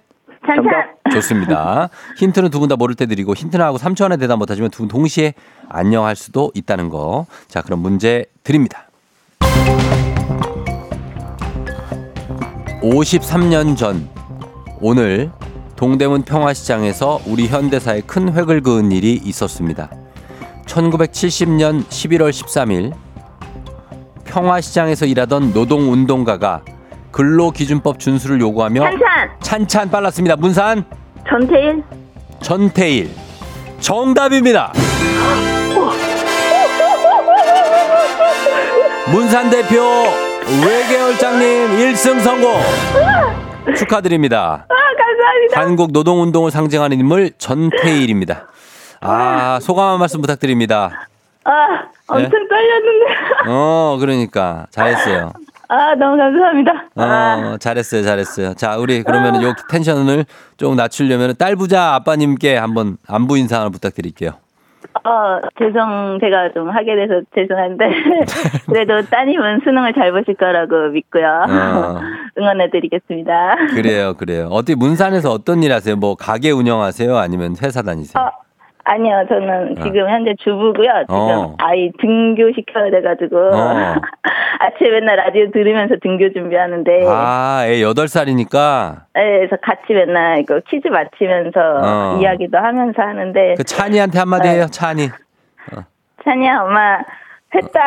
찬찬. 좋습니다. 힌트는 두 분 다 모를 때 드리고 힌트는 하고 3초 안에 대답 못하시면 두 분 동시에 안녕할 수도 있다는 거. 자, 그럼 문제 드립니다. 53년 전 오늘 동대문 평화시장에서 우리 현대사에 큰 획을 그은 일이 있었습니다. 1970년 11월 13일 평화시장에서 일하던 노동운동가가 근로기준법 준수를 요구하며 찬찬. 찬찬 빨랐습니다. 문산 전태일. 전태일 정답입니다. 문산 대표 외계열장님 1승 성공 축하드립니다. 아, 감사합니다. 한국 노동운동을 상징하는 인물 전태일입니다. 아 소감 한 말씀 부탁드립니다. 아, 엄청 떨렸는데. 어 그러니까 잘했어요. 아, 너무 감사합니다. 어 잘했어요 잘했어요. 자 우리 그러면 요 텐션을 좀 낮추려면 딸 부자 아빠님께 한번 안부 인사 하나 부탁드릴게요. 어, 죄송, 제가 좀 하게 돼서 죄송한데, 그래도 따님은 수능을 잘 보실 거라고 믿고요. 어. 응원해 드리겠습니다. 그래요, 그래요. 어디 문산에서 어떤 일 하세요? 뭐 가게 운영하세요? 아니면 회사 다니세요? 어, 아니요, 저는 지금 현재 주부고요. 지금 어. 아이 등교 시켜야 돼가지고, 어. 아침에 맨날 라디오 들으면서 등교 준비하는데, 아, 애 8살이니까 네, 그래서 같이 맨날 이거 퀴즈 맞히면서 어. 이야기도 하면서 하는데, 그 찬이한테 한마디 해요, 찬이. 찬이야, 엄마, 했다.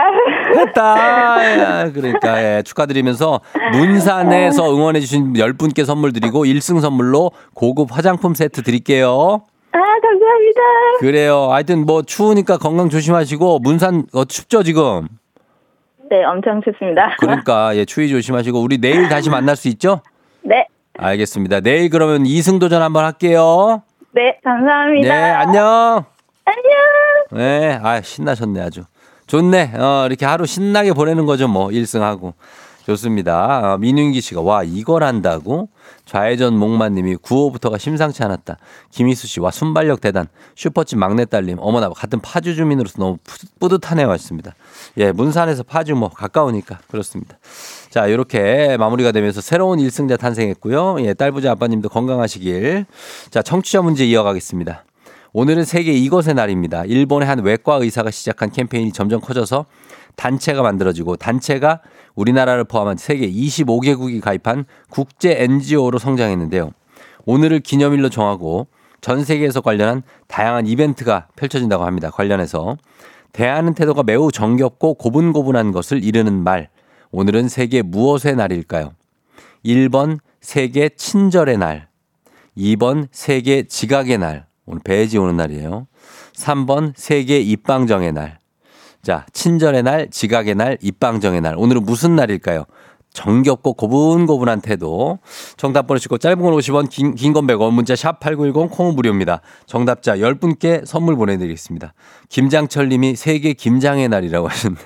했다. 야, 그러니까 예, 축하드리면서 문산에서 응원해 주신 10분께 선물 드리고 1승 선물로 고급 화장품 세트 드릴게요. 아, 감사합니다. 그래요. 하여튼 뭐 추우니까 건강 조심하시고 문산 어, 춥죠 지금. 네, 엄청 춥습니다. 그러니까 예 추위 조심하시고 우리 내일 다시 만날 수 있죠? 네, 알겠습니다. 내일 그러면 이승 도전 한번 할게요. 네, 감사합니다. 네 안녕. 안녕. 네, 아 신나셨네 아주. 좋네. 어 이렇게 하루 신나게 보내는 거죠 뭐 1승하고. 좋습니다. 어, 민윤기 씨가 와 이걸 한다고? 좌회전 목마님이 9호부터가 심상치 않았다. 김희수 씨 와 순발력 대단. 슈퍼집 막내딸님 어머나 같은 파주 주민으로서 너무 푸- 뿌듯하네요 하셨습니다. 예 문산에서 파주 뭐 가까우니까 그렇습니다. 자 이렇게 마무리가 되면서 새로운 1승자 탄생했고요. 예 딸부자 아빠님도 건강하시길. 자 청취자 문제 이어가겠습니다. 오늘은 세계 이것의 날입니다. 일본의 한 외과 의사가 시작한 캠페인이 점점 커져서 단체가 만들어지고 단체가 우리나라를 포함한 세계 25개국이 가입한 국제 NGO로 성장했는데요. 오늘을 기념일로 정하고 전 세계에서 관련한 다양한 이벤트가 펼쳐진다고 합니다. 관련해서 대하는 태도가 매우 정겹고 고분고분한 것을 이르는 말. 오늘은 세계 무엇의 날일까요? 1번 세계 친절의 날. 2번 세계 지각의 날. 오늘 배지 오는 날이에요. 3번 세계 입방정의 날. 자, 친절의 날, 지각의 날, 입방정의 날. 오늘은 무슨 날일까요? 정겹고 고분고분한 태도. 정답 보내시고 짧은 건 50원, 긴, 긴건 100원, 문자 샵 8910 콩은 무료입니다. 정답자 10분께 선물 보내드리겠습니다. 김장철 님이 세계 김장의 날이라고 하셨는데.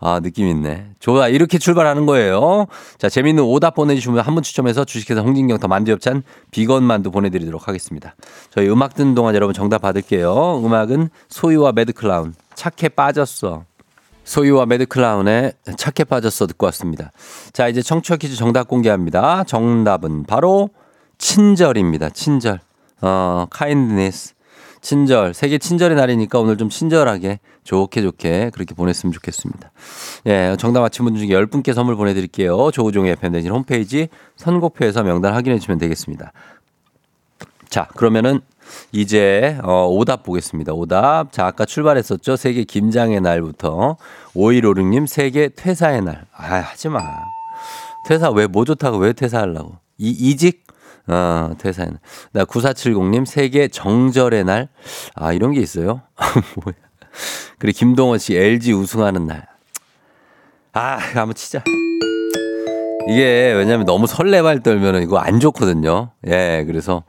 아, 느낌 있네. 좋아. 이렇게 출발하는 거예요. 자, 재밌는 오답 보내주시면 한 분 추첨해서 주식회사 홍진경 더 만두엽찬 비건 만두 보내드리도록 하겠습니다. 저희 음악 듣는 동안 여러분 정답 받을게요. 음악은 소유와 매드클라운. 착해 빠졌어. 소유와 매드클라운의 착해 빠졌어 듣고 왔습니다. 자, 이제 청취자 퀴즈 정답 공개합니다. 정답은 바로 친절입니다. 친절. 어, kindness. 친절. 세계 친절의 날이니까 오늘 좀 친절하게 좋게 좋게 그렇게 보냈으면 좋겠습니다. 예, 정답 맞힌 분 중에 10분께 선물 보내드릴게요. 조우종의 팬데진 홈페이지 선곡표에서 명단 확인해 주시면 되겠습니다. 자, 그러면은 이제 어, 오답 보겠습니다. 오답. 자, 아까 출발했었죠. 세계 김장의 날부터 5156님 세계 퇴사의 날. 아, 하지 마. 퇴사 왜 뭐 좋다고 왜 퇴사하려고? 이 이직 어, 퇴사의 날. 나 9470님 세계 정절의 날. 아, 이런 게 있어요? 뭐야. 그리고 김동원 씨 LG 우승하는 날. 아, 한번 치자. 이게 왜냐면 너무 설레발 떨면은 이거 안 좋거든요. 예, 그래서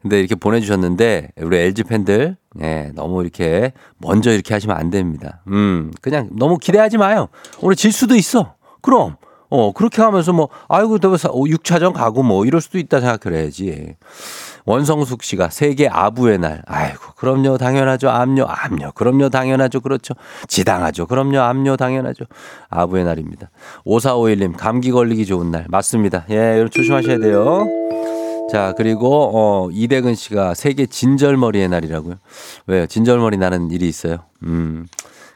근데 이렇게 보내주셨는데 우리 LG 팬들 예, 너무 이렇게 먼저 이렇게 하시면 안 됩니다. 음, 그냥 너무 기대하지 마요. 오늘 질 수도 있어. 그럼 어 그렇게 하면서 뭐 아이고 또 6차전 가고 뭐 이럴 수도 있다 생각을 해야지. 원성숙 씨가 세계 아부의 날. 아이고, 그럼요, 당연하죠. 암요, 암요. 그럼요, 당연하죠. 그렇죠. 지당하죠. 그럼요, 암요, 당연하죠. 아부의 날입니다. 5451님, 감기 걸리기 좋은 날. 맞습니다. 예, 여러분 조심하셔야 돼요. 자, 그리고, 어, 이대근 씨가 세계 진절머리의 날이라고요. 왜요? 진절머리 나는 일이 있어요. 음.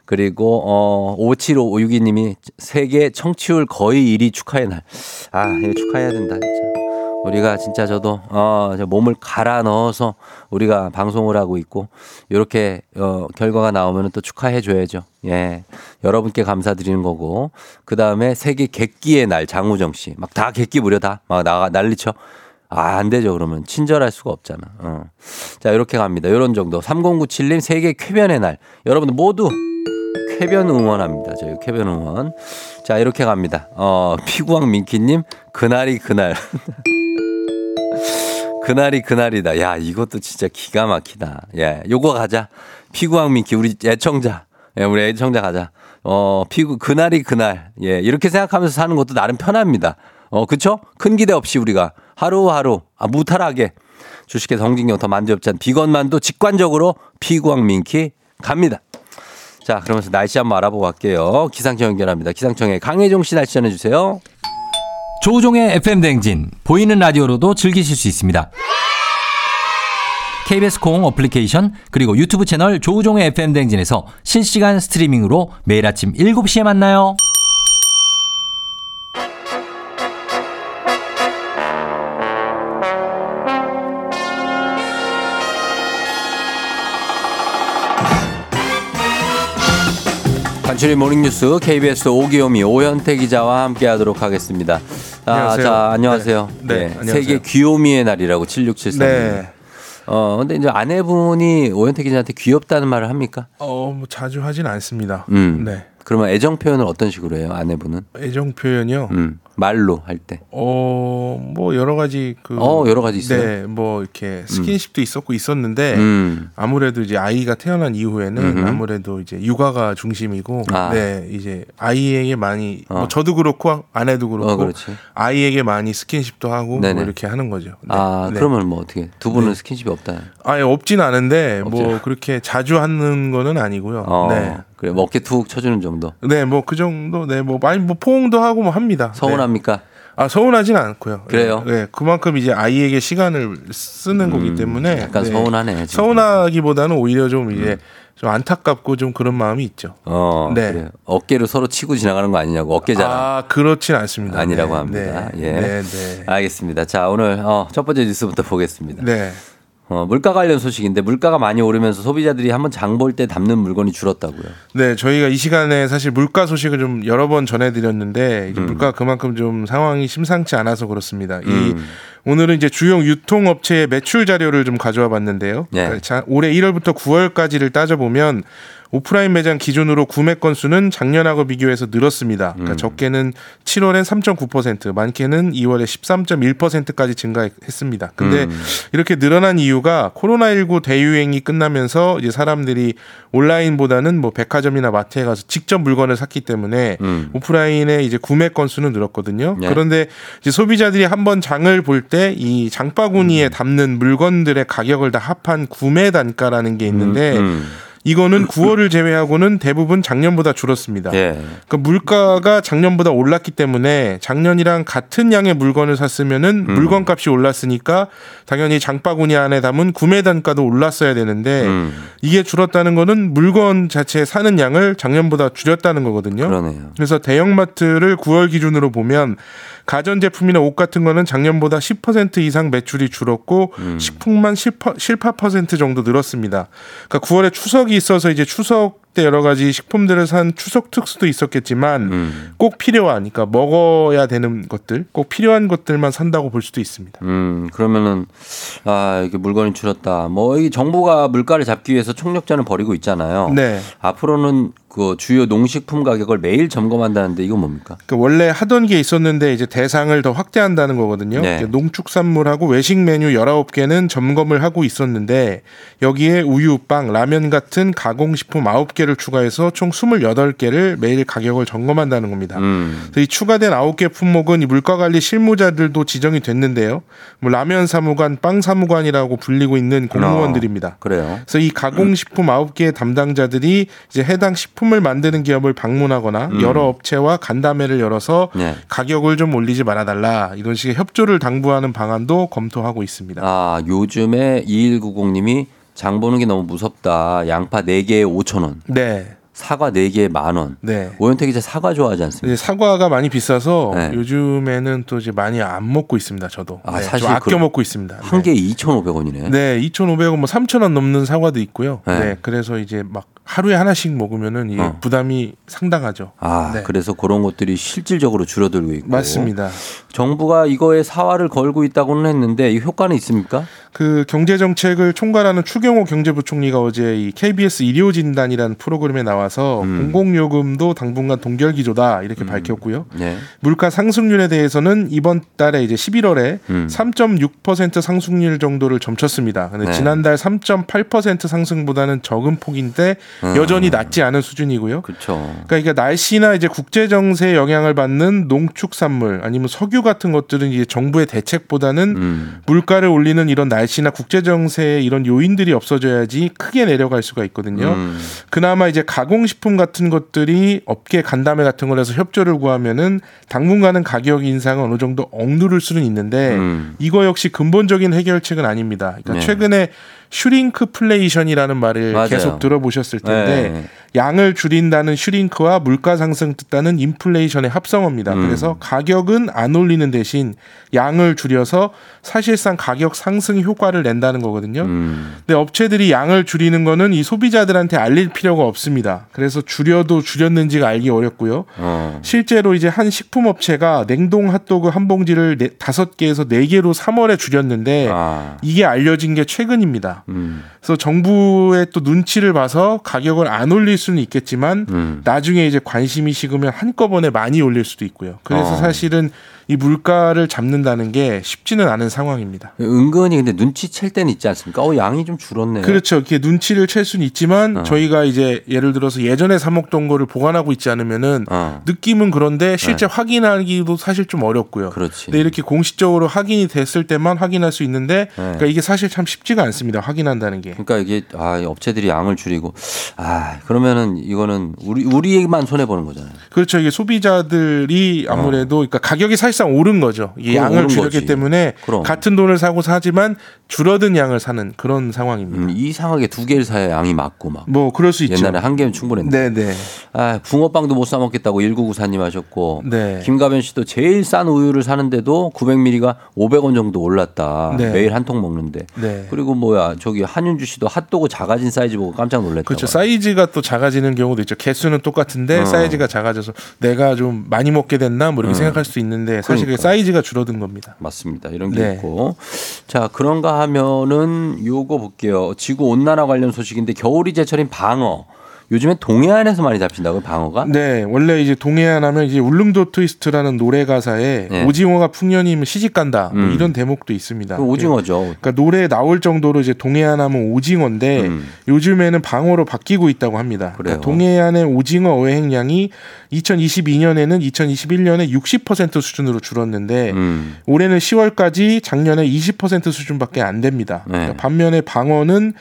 그리고, 어, 57562님이 세계 청취율 거의 1위 축하의 날. 아, 이거 축하해야 된다, 진짜. 우리가 진짜 저도 어 몸을 갈아 넣어서 우리가 방송을 하고 있고 이렇게 어 결과가 나오면은 또 축하해 줘야죠. 예. 여러분께 감사드리는 거고 그 다음에 세계 객기의 날 장우정 씨. 막 다 객기 무려 다막 나가 난리쳐. 아, 안 되죠. 그러면 친절할 수가 없잖아. 어. 자, 이렇게 갑니다. 요런 정도. 3097님 세계 쾌변의 날. 여러분들 모두 쾌변 응원합니다. 저희 쾌변 응원. 자, 이렇게 갑니다. 어, 피구왕 민키님, 그날이 그날. 그날이 그날이다. 야, 이것도 진짜 기가 막히다. 예, 요거 가자. 피구왕 민키, 우리 애청자. 예, 우리 애청자 가자. 어, 피구, 그날이 그날. 예, 이렇게 생각하면서 사는 것도 나름 편합니다. 어, 그쵸? 큰 기대 없이 우리가 하루하루, 아, 무탈하게 주식회사 홍진경 더 만두엽찬 비건만도 직관적으로 피구왕 민키 갑니다. 자, 그러면서 날씨 한번 알아보고 갈게요. 기상청 연결합니다. 기상청에 강혜종 씨 날씨 전해주세요. 조우종의 FM 댕진 보이는 라디오로도 즐기실 수 있습니다. KBS 콩 어플리케이션 그리고 유튜브 채널 조우종의 FM 대행진에서 실시간 스트리밍으로 매일 아침 7시에 만나요. 간추린 모닝뉴스 KBS 오기오미 오현태 기자와 함께하도록 하겠습니다. 아, 안녕하세요. 자, 안녕하세요. 네, 네, 안녕하세요. 세계 귀요미의 날이라고 7673. 네. 어, 근데 이제 아내분이 오현태 기자한테 귀엽다는 말을 합니까? 어, 뭐 자주 하진 않습니다. 음. 네. 그러면 애정 표현을 어떤 식으로 해요, 아내분은? 애정 표현이요. 음. 말로 할 때. 어, 뭐 여러 가지 그 어, 여러 가지 있어요? 네, 뭐 이렇게 스킨십도 있었고 있었는데 음. 아무래도 이제 아이가 태어난 이후에는 음흠. 아무래도 이제 육아가 중심이고 아. 네, 이제 아이에게 많이 어. 뭐 저도 그렇고 아내도 그렇고 어. 아이에게 많이 스킨십도 하고. 뭐 이렇게 하는 거죠. 네. 아, 네. 그러면 뭐 어떻게? 두 분은 스킨십이 없다. 아예 없진 않은데 뭐 없죠. 그렇게 자주 하는 거는 아니고요. 어, 네. 그래, 뭐 어깨 툭 쳐주는 정도. 네, 뭐 그 정도, 네, 뭐 많이 뭐 포옹도 하고 뭐 합니다. 서운 합니까? 네. 아 서운하진 않고요. 그래요? 네, 네, 그만큼 이제 아이에게 시간을 쓰는 거기 때문에 음, 약간 네. 서운하네. 지금. 서운하기보다는 오히려 좀 이제 좀 안타깝고 좀 그런 마음이 있죠. 어, 네. 그래요. 어깨로 서로 치고 지나가는 거 아니냐고 어깨자랑. 아 그렇진 않습니다. 아니라고 네, 합니다. 네, 예. 네, 네. 알겠습니다. 자, 오늘 어, 첫 번째 뉴스부터 보겠습니다. 네. 어, 물가 관련 소식인데 물가가 많이 오르면서 소비자들이 한번 장 볼 때 담는 물건이 줄었다고요. 네, 저희가 이 시간에 사실 물가 소식을 좀 여러 번 전해드렸는데 음. 물가 그만큼 좀 상황이 심상치 않아서 그렇습니다. 이 음. 오늘은 이제 주요 유통업체의 매출 자료를 좀 가져와 봤는데요. 네. 자, 올해 1월부터 9월까지를 따져보면 오프라인 매장 기준으로 구매 건수는 작년하고 비교해서 늘었습니다. 그러니까 음. 적게는 7월엔 3.9%, 많게는 2월에 13.1%까지 증가했습니다. 근데 음. 이렇게 늘어난 이유가 코로나19 대유행이 끝나면서 이제 사람들이 온라인보다는 뭐 백화점이나 마트에 가서 직접 물건을 샀기 때문에 음. 오프라인의 이제 구매 건수는 늘었거든요. 네. 그런데 이제 소비자들이 한번 장을 볼 때 이 장바구니에 담는 물건들의 가격을 다 합한 구매 단가라는 게 있는데 음. 이거는 9월을 제외하고는 대부분 작년보다 줄었습니다. 예. 그러니까 물가가 작년보다 올랐기 때문에 작년이랑 같은 양의 물건을 샀으면은 음. 물건값이 올랐으니까 당연히 장바구니 안에 담은 구매 단가도 올랐어야 되는데 음. 이게 줄었다는 거는 물건 자체 사는 양을 작년보다 줄였다는 거거든요. 그러네요. 그래서 대형마트를 9월 기준으로 보면 가전제품이나 옷 같은 거는 작년보다 10% 이상 매출이 줄었고 음. 식품만 10%, 18% 정도 늘었습니다. 그러니까 9월에 추석이 있어서 이제 추석 때 여러 가지 식품들을 산 추석 특수도 있었겠지만 음. 꼭 필요한 그러니까 먹어야 되는 것들 꼭 필요한 것들만 산다고 볼 수도 있습니다. 음, 그러면은, 아, 이게 물건이 줄었다. 뭐, 이 정부가 물가를 잡기 위해서 총력전을 벌이고 있잖아요. 네. 앞으로는 그 주요 농식품 가격을 매일 점검한다는데 이건 뭡니까? 그 원래 하던 게 있었는데 이제 대상을 더 확대한다는 거거든요. 네. 농축산물하고 외식 메뉴 19개는 점검을 하고 있었는데 여기에 우유, 빵, 라면 같은 가공식품 9개를 추가해서 총 28개를 매일 가격을 점검한다는 겁니다. 음. 그래서 이 추가된 9개 품목은 이 물가관리 실무자들도 지정이 됐는데요. 뭐 라면 사무관, 빵 사무관이라고 불리고 있는 공무원들입니다. 어, 그래요. 그래서 이 가공식품 9개의 담당자들이 이제 해당 식품 을 만드는 기업을 방문하거나 음. 여러 업체와 간담회를 열어서 네. 가격을 좀 올리지 말아달라 이런 식의 협조를 당부하는 방안도 검토하고 있습니다. 아, 요즘에 2190님이 장 보는 게 너무 무섭다. 양파 4개에 5,000원. 네. 사과 4개에 만 원. 네. 오현태 기자 사과 좋아하지 않습니까? 이제 사과가 많이 비싸서 네. 요즘에는 또 이제 많이 안 먹고 있습니다. 저도 아, 네, 사실 좀 아껴 그- 먹고 있습니다. 한 개에 2,500원이네. 네, 2,500원 뭐 3,000원 넘는 사과도 있고요. 네. 네. 그래서 이제 막 하루에 하나씩 먹으면은 이게 어. 부담이 상당하죠. 아, 네. 그래서 그런 것들이 실질적으로 줄어들고 있고. 맞습니다. 정부가 이거에 사활을 걸고 있다고는 했는데 이 효과는 있습니까? 그 경제 정책을 총괄하는 추경호 경제부총리가 어제 이 KBS 일요 진단이라는 프로그램에 나와 서 음. 공공요금도 당분간 동결 기조다 이렇게 밝혔고요. 네. 물가 상승률에 대해서는 이번 달에 이제 11월에 음. 3.6% 상승률 정도를 점쳤습니다. 근데 네. 지난달 3.8% 상승보다는 적은 폭인데 음. 여전히 낮지 않은 수준이고요. 그렇죠. 그러니까 날씨나 이제 국제 정세에 영향을 받는 농축산물 아니면 석유 같은 것들은 이제 정부의 대책보다는 음. 물가를 올리는 이런 날씨나 국제 정세의 이런 요인들이 없어져야지 크게 내려갈 수가 있거든요. 음. 그나마 이제 가공 식품 같은 것들이 업계 간담회 같은 걸 해서 협조를 구하면은 당분간은 가격 인상은 어느 정도 억누를 수는 있는데 음. 이거 역시 근본적인 해결책은 아닙니다. 그러니까 네. 최근에 슈링크플레이션이라는 말을 맞아요. 계속 들어보셨을 텐데 네. 양을 줄인다는 shrink와 물가 상승 뜻하는 인플레이션의 합성어입니다. 음. 그래서 가격은 안 올리는 대신 양을 줄여서 사실상 가격 상승 효과를 낸다는 거거든요. 음. 근데 업체들이 양을 줄이는 거는 이 소비자들한테 알릴 필요가 없습니다. 그래서 줄여도 줄였는지가 알기 어렵고요. 어. 실제로 이제 한 식품 업체가 냉동 핫도그 한 봉지를 네, 다섯 개에서 네 개로 3월에 줄였는데 아. 이게 알려진 게 최근입니다. 음. 그래서 정부의 또 눈치를 봐서 가격을 안 올릴 수는 있겠지만 음. 나중에 이제 관심이 식으면 한꺼번에 많이 올릴 수도 있고요. 그래서 어. 사실은 이 물가를 잡는다는 게 쉽지는 않은 상황입니다. 은근히 근데 눈치 챌 때는 있지 않습니까? 어, 양이 좀 줄었네요. 그렇죠. 이렇게 눈치를 챌 수는 있지만 어. 저희가 이제 예를 들어서 예전에 사 먹던 거를 보관하고 있지 않으면은 어. 느낌은 그런데 실제 네. 확인하기도 사실 좀 어렵고요. 그렇지. 근데 이렇게 공식적으로 확인이 됐을 때만 확인할 수 있는데 네. 그러니까 이게 사실 참 쉽지가 않습니다. 확인한다는 게. 그러니까 이게 아, 이 업체들이 양을 줄이고 아, 그러면은 이거는 우리 우리만 손해 보는 거잖아요. 그렇죠. 이게 소비자들이 아무래도 그러니까 가격이 사실 상 오른 거죠. 이 양을 줄였기 거지. 때문에 그럼. 같은 돈을 사고 사지만 줄어든 양을 사는 그런 상황입니다. 음, 이상하게 두 개를 사야 양이 맞고 막. 뭐 그럴 수 있죠. 옛날에 한 개면 충분했는데. 네, 네. 아, 붕어빵도 못 사 먹겠다고 1994님 하셨고. 네. 김가변 씨도 제일 싼 우유를 사는데도 900ml가 500원 정도 올랐다. 네. 매일 한 통 먹는데. 네. 그리고 뭐야 저기 한윤주 씨도 핫도그 작아진 사이즈 보고 깜짝 놀랐다고. 그렇죠. 사이즈가 또 작아지는 경우도 있죠. 개수는 똑같은데 어. 사이즈가 작아져서 내가 좀 많이 먹게 됐나 뭐 이렇게 음. 생각할 수 있는데 사실 그 그러니까. 사이즈가 줄어든 겁니다. 맞습니다. 이런 게 네. 있고. 자, 그런가 하면은 요거 볼게요. 지구 온난화 관련 소식인데 겨울이 제철인 방어. 요즘에 동해안에서 많이 잡힌다고요, 방어가? 네, 원래 이제 동해안 하면 이제 울릉도 트위스트라는 노래 가사에 네. 오징어가 풍년이면 시집 간다 뭐 음. 이런 대목도 있습니다. 그 오징어죠. 그러니까 노래에 나올 정도로 이제 동해안 하면 오징어인데 음. 요즘에는 방어로 바뀌고 있다고 합니다. 그래요. 그러니까 동해안의 오징어 어획량이 2022년에는 2021년에 60% 수준으로 줄었는데 음. 올해는 10월까지 작년에 20% 수준밖에 안 됩니다. 네. 그러니까 반면에 방어는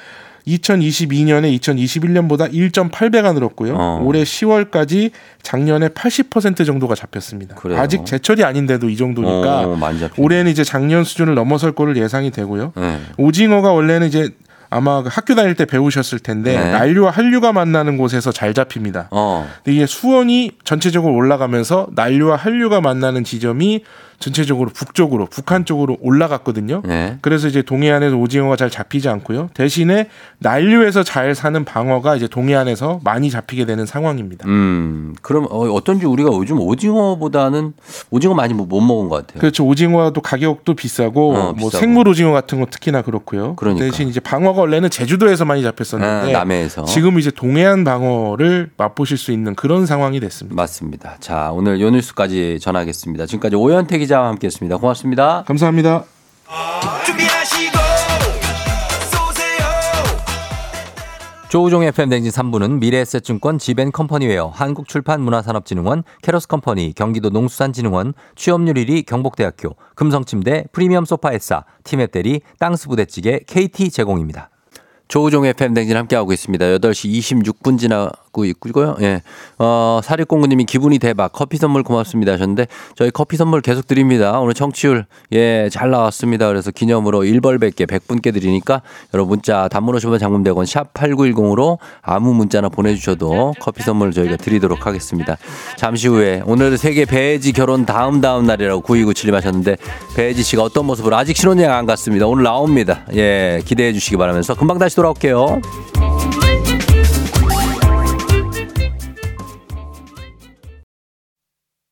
2022년에 2021년보다 1.8배가 늘었고요. 어. 올해 10월까지 작년에 80% 정도가 잡혔습니다. 그래요. 아직 제철이 아닌데도 이 정도니까 어. 올해는 이제 작년 수준을 넘어설 거를 예상이 되고요. 네. 오징어가 원래는 이제 아마 그 학교 다닐 때 배우셨을 텐데 네. 난류와 한류가 만나는 곳에서 잘 잡힙니다. 어. 근데 이게 수온이 전체적으로 올라가면서 난류와 한류가 만나는 지점이 전체적으로 북쪽으로 북한 쪽으로 올라갔거든요. 네. 그래서 이제 동해안에서 오징어가 잘 잡히지 않고요. 대신에 난류에서 잘 사는 방어가 이제 동해안에서 많이 잡히게 되는 상황입니다. 음. 그럼 어, 어떤지 우리가 요즘 오징어보다는 오징어 많이 못 먹은 것 같아요. 그렇죠. 오징어도 가격도 비싸고 어, 뭐 비싸고. 생물 오징어 같은 거 특히나 그렇고요. 그러니까. 대신 이제 방어가 원래는 제주도에서 많이 잡혔었는데 아, 남해에서. 지금 이제 동해안 방어를 맛보실 수 있는 그런 상황이 됐습니다. 맞습니다. 자, 오늘 요 뉴스까지 전하겠습니다. 지금까지 오현태 기자와 함께했습니다. 고맙습니다. 감사합니다. 조우종 FM 댕진 3부는 미래에셋증권 지벤컴퍼니웨어 한국출판문화산업진흥원 캐러스컴퍼니 경기도 농수산진흥원 취업률 1위 경복대학교 금성침대 프리미엄 소파에싸 티맵대리 땅스부대찌개 KT 제공입니다. 조우종 FM 댕진 함께하고 있습니다. 8시 26분 지나 고 있고요. 예. 어, 사립공구님이 기분이 대박. 커피 선물 고맙습니다 하셨는데 저희 커피 선물 계속 드립니다. 오늘 청취율 예, 잘 나왔습니다. 그래서 기념으로 1벌 100개 100분께 드리니까 여러분 문자 단문 50원 장문 100원 샵 8910으로 아무 문자나 보내주셔도 커피 선물 저희가 드리도록 하겠습니다. 잠시 후에 오늘은 세계 배지 결혼 다음 다음 날이라고 9297님 하셨는데 배지 씨가 어떤 모습으로 아직 신혼여행 안 갔습니다. 오늘 나옵니다. 예, 기대해 주시기 바라면서 금방 다시 돌아올게요.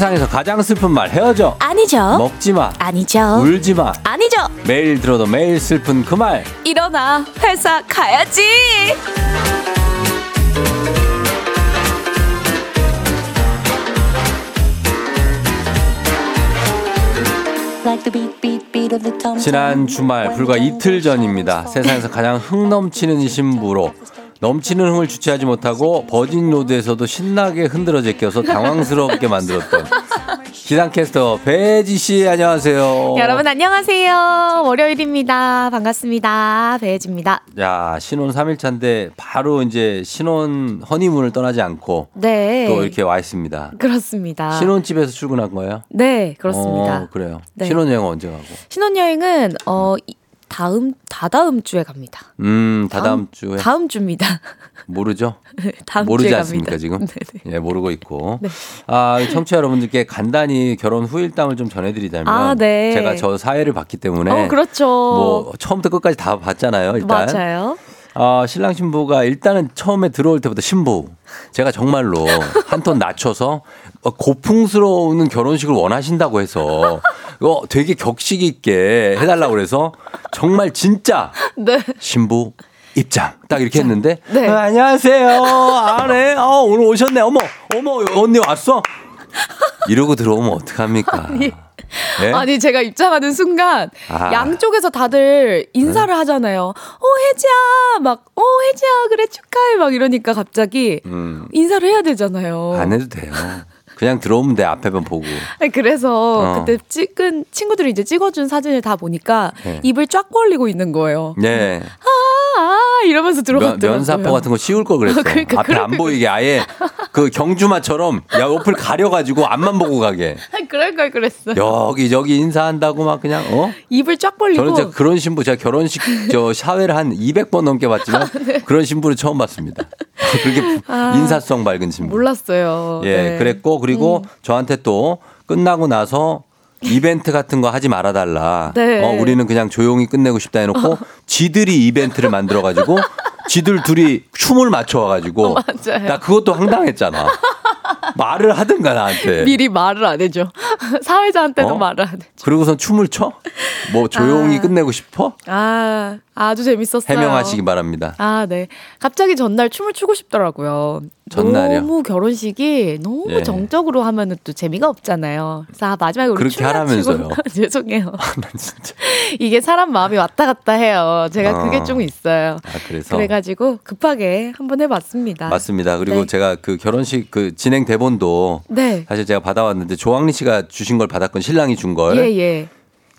세상에서 가장 슬픈 말 헤어져. 아니죠. 먹지 마. 아니죠. 울지 마. 아니죠. 매일 들어도 매일 슬픈 그 말. 일어나 회사 가야지. 지난 주말 불과 이틀 전입니다. 세상에서 가장 흥 넘치는 신부로 넘치는 흥을 주체하지 못하고 버진 로드에서도 신나게 흔들어 제껴서 당황스럽게 만들었던 기상캐스터 배지 씨 안녕하세요. 여러분 안녕하세요. 월요일입니다. 반갑습니다. 배혜지입니다. 야 신혼 3일차인데 바로 이제 신혼 허니문을 떠나지 않고 네. 또 이렇게 와 있습니다. 그렇습니다. 신혼집에서 출근한 거예요? 네, 그렇습니다. 어, 그래요. 네. 신혼여행 언제 가고? 신혼여행은 어 이- 다음 다다음 주에 갑니다. 음, 다다음 주에 다음 주입니다. 모르죠? 다음 모르지 않습니까. 지금? 예, 모르고 있고. 네. 아, 청취자 여러분들께 간단히 결혼 후일담을 좀 전해 드리자면 아, 네. 제가 저 사회를 봤기 때문에 어, 그렇죠. 뭐 처음부터 끝까지 다 봤잖아요. 일단. 맞아요. 어, 신랑 신부가 일단은 처음에 들어올 때부터 신부. 제가 정말로 한 톤 낮춰서 어, 고풍스러운 결혼식을 원하신다고 해서 이거 되게 격식 있게 해달라고 그래서 정말 진짜 네. 신부 입장. 딱 이렇게 했는데 네. 아, 안녕하세요. 아네. 어, 오늘 오셨네. 어머 어머 언니 왔어? 이러고 들어오면 어떡합니까? 아니, 예? 아니 제가 입장하는 순간 아. 양쪽에서 다들 인사를 하잖아요. 어 혜지야 막어 혜지야 그래 축하해 막 이러니까 갑자기 음, 인사를 해야 되잖아요. 안 해도 돼요 그냥 들어오면 돼 앞에만 보고 아니, 그래서 어. 그때 찍은 친구들이 이제 찍어준 사진을 다 보니까 네. 입을 쫙 벌리고 있는 거예요. 네 아, 아 이러면서 면, 들어갔더라고요. 면사포 같은 거 씌울 걸 그랬어. 그러니까 앞에 안 보이게 아예 그 경주마처럼 야 옆을 가려가지고 앞만 보고 가게. 그럴 걸 그랬어. 여기 저기 인사한다고 막 그냥 어? 입을 쫙 벌리고 저는 진짜 그런 신부 제가 결혼식 저 사회를 한 200번 넘게 봤지만 그런 신부를 처음 봤습니다. 그렇게 아. 인사성 밝은 신부. 몰랐어요. 예, 네. 그랬고 그리고 저한테 또 끝나고 나서 이벤트 같은 거 하지 말아달라. 네. 어, 우리는 그냥 조용히 끝내고 싶다 해놓고 지들이 이벤트를 만들어가지고 지들 둘이 춤을 맞춰와가지고 맞아요. 나 그것도 황당했잖아. 말을 하든가 나한테. 미리 말을 안 해줘. 사회자한테도 어? 말을 안 해. 그러고선 춤을 춰? 뭐 조용히 아. 끝내고 싶어? 아, 아주 재밌었어요. 해명하시기 바랍니다. 아, 네. 갑자기 전날 춤을 추고 싶더라고요. 전날이요? 너무 결혼식이 너무 예. 정적으로 하면은 또 재미가 없잖아요. 그래서 아, 마지막에 우리 그렇게 춤이나 하라면서요. 추고 죄송해요. 난 진짜. 이게 사람 마음이 왔다 갔다 해요. 제가 그게 어. 좀 있어요. 아, 그래서. 그래가지고 급하게 한번 해봤습니다. 맞습니다. 그리고 네. 제가 그 결혼식 그 진행 대본도 네. 사실 제가 받아왔는데 조항리 씨가 주신 걸 받았건 신랑이 준 걸. 예, 예.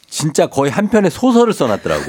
진짜 거의 한 편의 소설을 써놨더라고.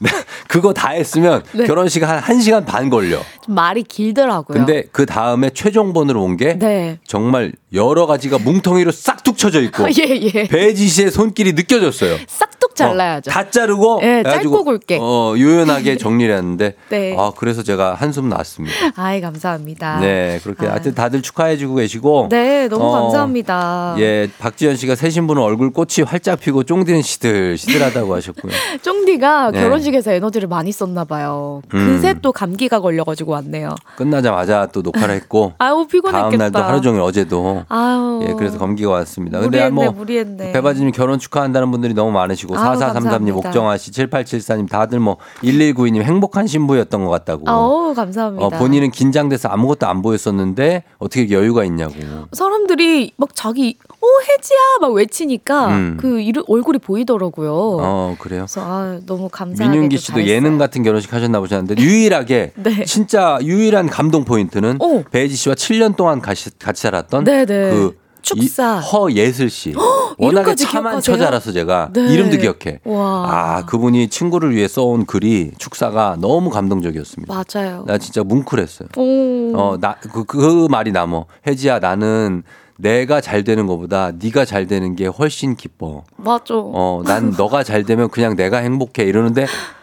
네, 그거 다 했으면 네. 결혼식 한 1시간 반 걸려. 좀 말이 길더라고요. 근데 그 다음에 최종본으로 온게 네. 정말 여러 가지가 뭉텅이로 싹둑 쳐져 있고 예, 예. 배지 씨의 손길이 느껴졌어요. 싹둑 잘라야죠. 어, 다 자르고 예, 짧고 굵게. 어, 요연하게 정리를 했는데 네. 아, 그래서 제가 한숨 났습니다. 아이, 감사합니다. 네, 그렇게 아. 하여튼 다들 축하해주고 계시고. 네, 너무 어, 감사합니다. 예, 박지현 씨가 새 신부는 얼굴 꽃이 활짝 피고 쫑디는 시들 시들하다고 하셨고요. 쫑디가 네. 결혼식에서 에너지를 많이 썼나 봐요. 음. 그새 또 감기가 걸려가지고 왔네요. 끝나자마자 또 녹화를 했고 아우 피곤했겠다. 다음 날도 하루 종일 어제도 아우. 예, 그래서 감기가 왔습니다. 근데 무리했네, 뭐 무리했네. 배바지님 결혼 축하한다는 분들이 너무 많으시고 아우, 4433님, 감사합니다. 옥정아 씨, 7874님 다들 뭐 1192님 행복한 신부였던 것 같다고. 아우 감사합니다. 어, 본인은 긴장돼서 아무것도 안 보였었는데 어떻게 여유가 있냐고. 사람들이 막 자기 어 혜지야 막 외치니까 음. 그 이름 얼굴이 보이더라고요. 어, 그래요. 그래서 아 너무 감사하게 민윤기 씨도 예능 같은 결혼식 하셨나 보셨는데 유일하게 네. 진짜 유일한 감동 포인트는 오. 배지 씨와 7년 동안 같이, 같이 살았던 네네. 그 축사. 이 허예슬 씨. 워낙에 참한? 처자라서 제가 네. 이름도 기억해. 와. 아 그분이 친구를 위해 써온 글이 축사가 너무 감동적이었습니다. 맞아요. 나 진짜 뭉클했어요. 오. 어, 나, 그, 그 말이 남어. 혜지야, 나는 내가 잘 되는 것보다 네가 잘 되는 게 훨씬 기뻐. 맞아. 어, 난 너가 잘 되면 그냥 내가 행복해. 이러는데,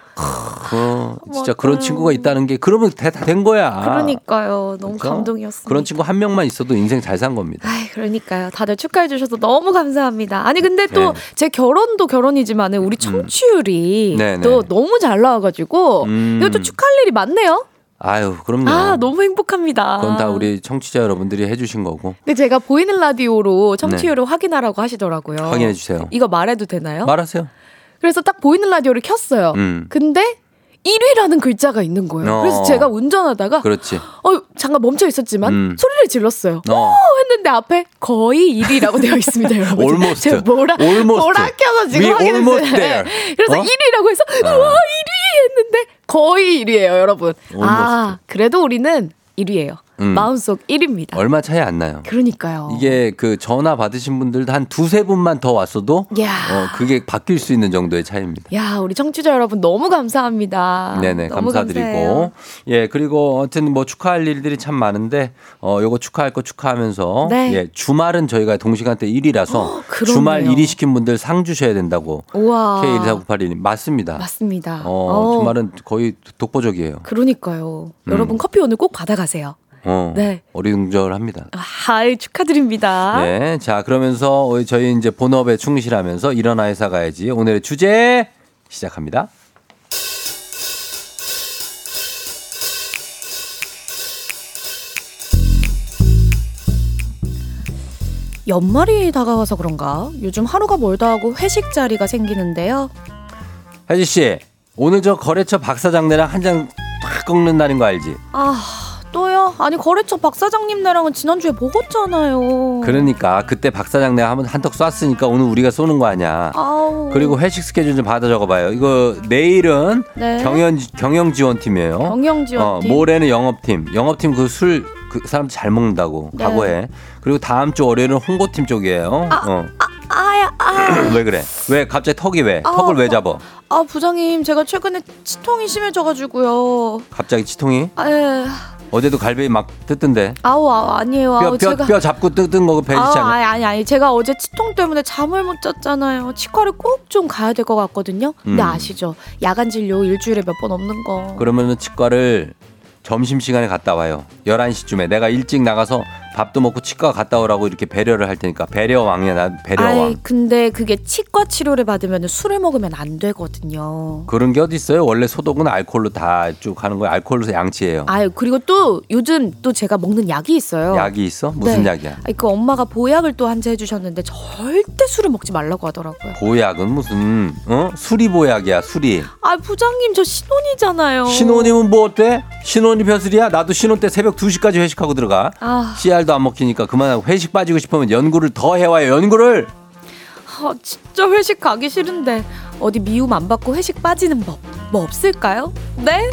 어, 진짜 그런 친구가 있다는 게, 그러면 다 된 거야. 그러니까요. 너무 그렇죠? 감동이었습니다. 그런 친구 한 명만 있어도 인생 잘 산 겁니다. 아이, 그러니까요. 다들 축하해 주셔서 너무 감사합니다. 아니 근데 또 네. 제 결혼도 결혼이지만은 우리 청취율이 네, 또 네. 너무 잘 나와가지고 음. 이것도 축하할 일이 많네요. 아유, 그럼요. 아 너무 행복합니다. 그건 다 우리 청취자 여러분들이 해주신 거고. 근데 제가 보이는 라디오로 청취율을 확인하라고 하시더라고요. 네. 확인해 주세요. 이거 말해도 되나요? 말하세요. 그래서 딱 보이는 라디오를 켰어요. 음. 근데 1위라는 글자가 있는 거예요. 어. 그래서 제가 운전하다가 그렇지. 어 잠깐 멈춰 있었지만 음. 소리를 질렀어요. 어. 오 했는데 앞에 거의 1위라고 되어 있습니다, 여러분. Almost. 제가 뭐라 Almost. 뭐라 켜서 지금 확인했어요. 네. 그래서 어? 1위라고 해서 어. 와 1위 했는데 거의 1위예요, 여러분. Almost. 아 그래도 우리는 1위예요. 음. 마음속 1위입니다. 얼마 차이 안 나요. 그러니까요. 이게 그 전화 받으신 분들도 한 두세 분만 더 왔어도 야. 어, 그게 바뀔 수 있는 정도의 차이입니다. 야, 우리 청취자 여러분 너무 감사합니다. 네네 아, 너무 감사드리고 감사해요. 예 그리고 어쨌든 뭐 축하할 일들이 참 많은데 어 요거 축하할 거 축하하면서 네. 예 주말은 저희가 동시간대 1위라서 그러네요. 주말 1위 시킨 분들 상 주셔야 된다고 우와. K14981님 맞습니다. 맞습니다. 어, 어. 주말은 거의 독보적이에요. 그러니까요. 음. 여러분 커피 오늘 꼭 받아가세요. 어, 네. 어리둥절합니다. 하이 축하드립니다. 네, 자 그러면서 저희 이제 본업에 충실하면서 일어나 회사 가야지 오늘의 주제 시작합니다. 연말이 다가와서 그런가 요즘 하루가 멀다 하고 회식 자리가 생기는데요. 혜지 씨, 오늘 저 거래처 박사장네랑 한장탁 꺾는 날인 거 알지? 아 또요? 아니 거래처 박 사장님네랑은 지난주에 먹었잖아요. 그러니까 그때 박 사장네가 한번 한턱 쐈으니까 오늘 우리가 쏘는 거 아니야. 아우. 그리고 회식 스케줄 좀 받아 적어봐요. 이거 내일은 네. 경영 경영 지원팀이에요. 경영 지원팀. 어, 모레는 영업팀. 영업팀 그술 그 사람 잘 먹는다고 네. 각오해. 그리고 다음 주 월요일은 홍보팀 쪽이에요. 어. 아야 아. 왜 그래? 왜 갑자기 턱이 왜? 아, 턱을 왜 잡아? 아 부장님 제가 최근에 치통이 심해져가지고요. 갑자기 치통이? 아, 예. 어제도 갈비 막 뜯던데. 아우 아, 아니에요. 뼈, 아우, 뼈, 제가 뼈 잡고 뜯은 거 배지지 아, 않아? 아니 아니 아니 제가 어제 치통 때문에 잠을 못 잤잖아요. 치과를 꼭 좀 가야 될 것 같거든요. 근데 음. 아시죠? 야간 진료 일주일에 몇 번 없는 거. 그러면은 치과를 점심시간에 갔다 와요. 11시쯤에. 내가 일찍 나가서 밥도 먹고 치과 갔다 오라고 이렇게 배려를 할 테니까. 배려왕이야, 나 배려왕. 아이 근데 그게 치과 치료를 받으면 술을 먹으면 안 되거든요. 그런 게 어디 있어요? 원래 소독은 알코올로 다 쭉 하는 거예요. 알코올로 양치해요. 아유 그리고 또 요즘 또 제가 먹는 약이 있어요. 약이 있어? 무슨 네. 약이야? 아니, 그 엄마가 보약을 또한잔 해주셨는데 절대 술을 먹지 말라고 하더라고요. 보약은 무슨 어? 수리 보약이야, 수리. 아 부장님 저 신혼이잖아요. 신혼이면 뭐 어때? 신혼이 벼슬이야? 나도 신혼 때 새벽 2 시까지 회식하고 들어가. 아, 씨알도 안 먹히니까 그만하고 회식 빠지고 싶으면 연구를 더 해와요, 연구를. 아 진짜 회식 가기 싫은데 어디 미움 안 받고 회식 빠지는 법 뭐 없을까요? 네?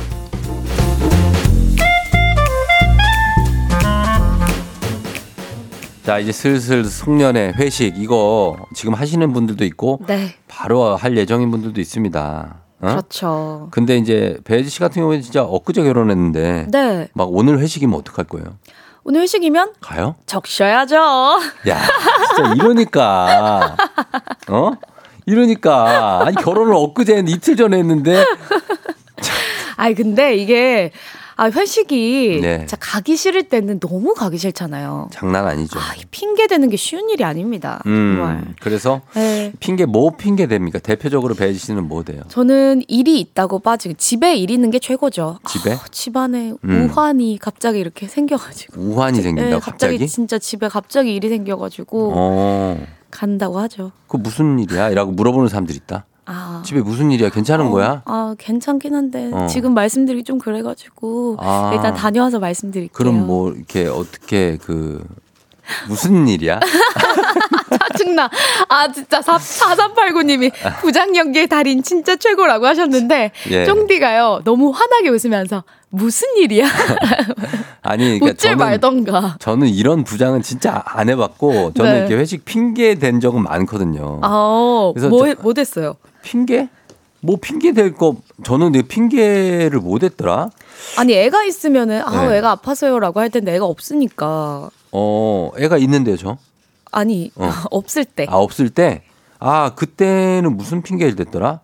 자, 이제 슬슬 송년회 회식 이거 지금 하시는 분들도 있고 네. 바로 할 예정인 분들도 있습니다. 어? 그렇죠. 근데 이제 배지 씨 같은 경우에 진짜 엊그제 결혼했는데 네. 막 오늘 회식이면 어떡할 거예요? 오늘 회식이면 가요? 적셔야죠. 야, 진짜 이러니까 어? 이러니까 아니 결혼을 엊그제 이틀 전에 했는데 아이 근데 이게 아 회식이 네. 진짜 가기 싫을 때는 너무 가기 싫잖아요. 장난 아니죠. 핑계 대는 게 쉬운 일이 아닙니다. 정말. 음, 그래서 네. 핑계 뭐 핑계 됩니까? 대표적으로 배지 씨는 뭐 돼요? 저는 일이 있다고 빠지고 집에 일 있는 게 최고죠. 집에 아, 집안에 음. 우환이 갑자기 이렇게 생겨가지고. 우환이 생긴다 네, 갑자기? 진짜 집에 갑자기 일이 생겨가지고 어, 간다고 하죠. 그 무슨 일이야? 이라고 물어보는 사람들 있다. 아. 집에 무슨 일이야? 괜찮은 거야? 아 괜찮긴 한데 어. 지금 말씀드리기 좀 그래가지고 아. 일단 다녀와서 말씀드릴게요. 그럼 뭐 이렇게 어떻게 그 무슨 일이야? 짜증나. 아 진짜 4389님이 부장 연기의 달인 진짜 최고라고 하셨는데 예. 쫑디가요 너무 환하게 웃으면서 무슨 일이야? 아니 그러니까 웃질 말던가. 저는 이런 부장은 진짜 안 해봤고 저는 네. 이렇게 회식 핑계 된 적은 많거든요. 아, 그래서 뭐, 저- 뭐 됐어요? 핑계? 뭐 핑계 될 거 저는 내 핑계를 못 했더라. 아니 애가 있으면은 아 네. 애가 아파서요라고 할 텐데 애가 없으니까 어, 애가 있는데요, 저. 아니 어. 없을 때. 아, 없을 때? 아, 그때는 무슨 핑계를 댔더라?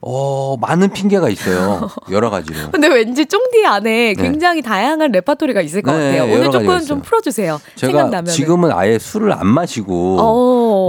어, 많은 핑계가 있어요. 여러 가지로. 근데 왠지 쫑디 안에 네. 굉장히 다양한 레파토리가 있을 것 네, 같아요. 오늘 조금 있어요. 좀 풀어주세요. 제가 생각나면. 지금은 아예 술을 안 마시고, 어.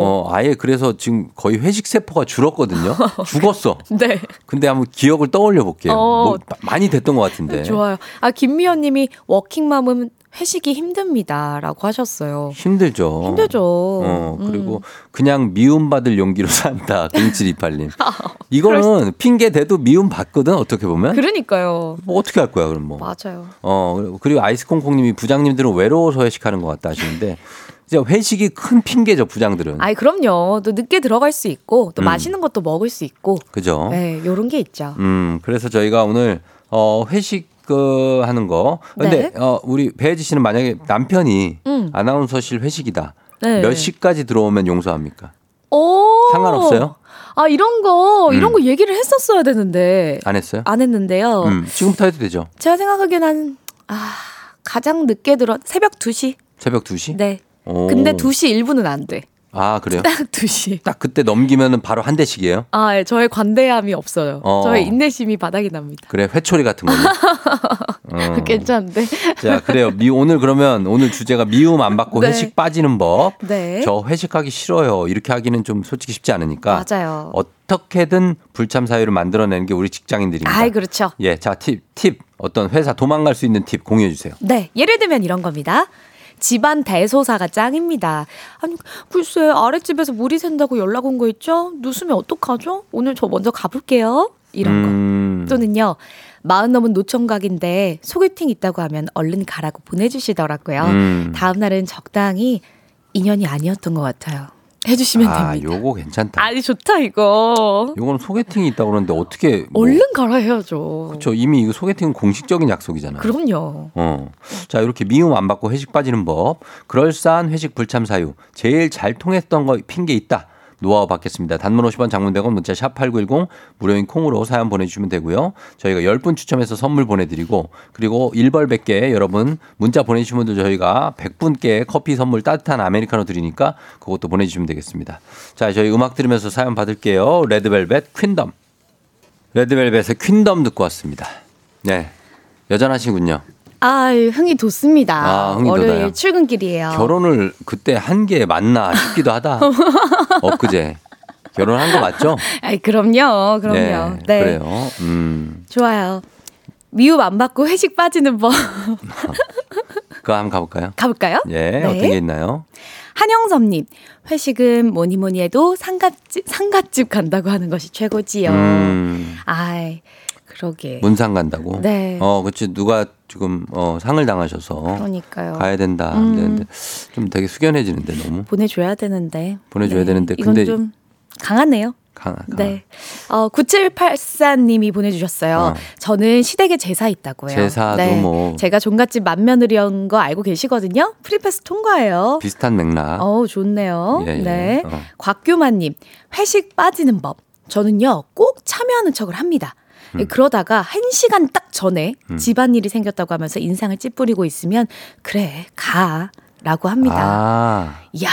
어, 아예 그래서 지금 거의 회식 세포가 줄었거든요. 죽었어. 네. 근데 한번 기억을 떠올려 볼게요. 어. 뭐, 많이 됐던 것 같은데. 좋아요. 아 김미연 님이 워킹맘은 회식이 힘듭니다라고 하셨어요. 힘들죠. 힘들죠. 어, 그리고 음. 그냥 미움받을 용기로 산다. 0728님. 아, 이거는 핑계 대도 미움 받거든, 어떻게 보면. 그러니까요. 뭐 어떻게 할 거야, 그럼 뭐. 맞아요. 어, 그리고 아이스콩콩님이 부장님들은 외로워서 회식하는 것 같다 하시는데, 회식이 큰 핑계죠, 부장들은. 아이 그럼요. 또 늦게 들어갈 수 있고 또 음. 맛있는 것도 먹을 수 있고. 그죠? 네, 요런 게 있죠. 음, 그래서 저희가 오늘, 어, 회식, 그, 하는 거. 근데, 네. 어, 우리 배혜지 씨는 만약에 남편이 음. 아나운서실 회식이다. 네. 몇 시까지 들어오면 용서합니까? 오. 상관없어요? 아, 이런 거 이런 음. 거 얘기를 했었어야 되는데 안 했어요? 안 했는데요. 음, 지금부터 해도 되죠. 제가 생각하기에는 한, 아, 가장 늦게 들어 새벽 2시? 새벽 2시? 네. 오. 근데 2시 1분은 안 돼. 아, 그래요? 딱 2시. 딱 그때 넘기면은 바로 한 대씩이에요? 아, 예, 저의 관대함이 없어요. 어. 저의 인내심이 바닥이 납니다. 그래, 회초리 같은 거요. 어. 괜찮은데. 자, 그래요. 미, 오늘 그러면 오늘 주제가 미움 안 받고 네. 회식 빠지는 법. 네. 저 회식하기 싫어요. 이렇게 하기는 좀 솔직히 쉽지 않으니까. 맞아요. 어떻게든 불참 사유를 만들어내는 게 우리 직장인들입니다. 아이, 그렇죠. 예, 자, 팁, 팁. 어떤 회사 도망갈 수 있는 팁 공유해 주세요. 네, 예를 들면 이런 겁니다. 집안 대소사가 짱입니다. 아니, 글쎄, 아랫집에서 물이 샌다고 연락 온 거 있죠? 누수면 어떡하죠? 오늘 저 먼저 가볼게요. 이런 음. 거. 또는요, 마흔 넘은 노총각인데 소개팅 있다고 하면 얼른 가라고 보내주시더라고요. 음. 다음날은 적당히 인연이 아니었던 것 같아요. 해주시면 아, 됩니다. 요거 괜찮다. 아니, 좋다, 이거. 요거는 소개팅이 있다고 그러는데 어떻게 뭐, 얼른 가라 해야죠. 저 이미 이거 소개팅은 공식적인 약속이잖아요. 그럼요. 어. 자, 이렇게 미움 안 받고 회식 빠지는 법. 그럴싸한 회식 불참 사유. 제일 잘 통했던 거 핑계 있다. 노하우 받겠습니다. 단문 50원 장문 100원 문자 샵 8910 무료인 콩으로 사연 보내주시면 되고요. 저희가 10분 추첨해서 선물 보내드리고 그리고 1벌 100개 여러분 문자 보내주신 분들 저희가 100분께 커피 선물 따뜻한 아메리카노 드리니까 그것도 보내주시면 되겠습니다. 자, 저희 음악 들으면서 사연 받을게요. 레드벨벳 퀸덤. 레드벨벳의 퀸덤 듣고 왔습니다. 네. 여전하시군요. 아, 흥이 돋습니다. 아, 흥이 월요일 돋아요. 출근길이에요. 결혼을 그때 한 게 맞나 싶기도 하다. 엊그제. 결혼한 거 맞죠? 아이, 그럼요. 그럼요. 네. 그래요. 음. 좋아요. 미움 안 받고 회식 빠지는 법. 그거 한번 가볼까요? 가볼까요? 예. 네. 어떤 게 있나요? 한영섭님, 회식은 뭐니 뭐니 해도 상갓집, 상갓집 간다고 하는 것이 최고지요. 음. 아이, 그러게. 문상 간다고? 네. 어, 그치. 누가 지금, 어, 상을 당하셔서. 그러니까요. 가야 된다. 음. 근데 좀 되게 숙연해지는데 너무. 보내줘야 되는데. 보내줘야 네. 되는데. 이건 근데. 좀 강하네요. 강, 강. 네. 어, 9784님이 보내주셨어요. 어. 저는 시댁에 제사 있다고요. 제사도 뭐. 제가 종갓집 맏며느리인 거 알고 계시거든요. free pass 통과해요. 비슷한 맥락. 어우, 좋네요. 예, 예. 네. 어. 곽규만님, 회식 빠지는 법. 저는요, 꼭 참여하는 척을 합니다. 음. 그러다가 한 시간 딱 전에 음. 집안일이 생겼다고 하면서 인상을 찌푸리고 있으면, 그래, 가. 라고 합니다. 아. 이야.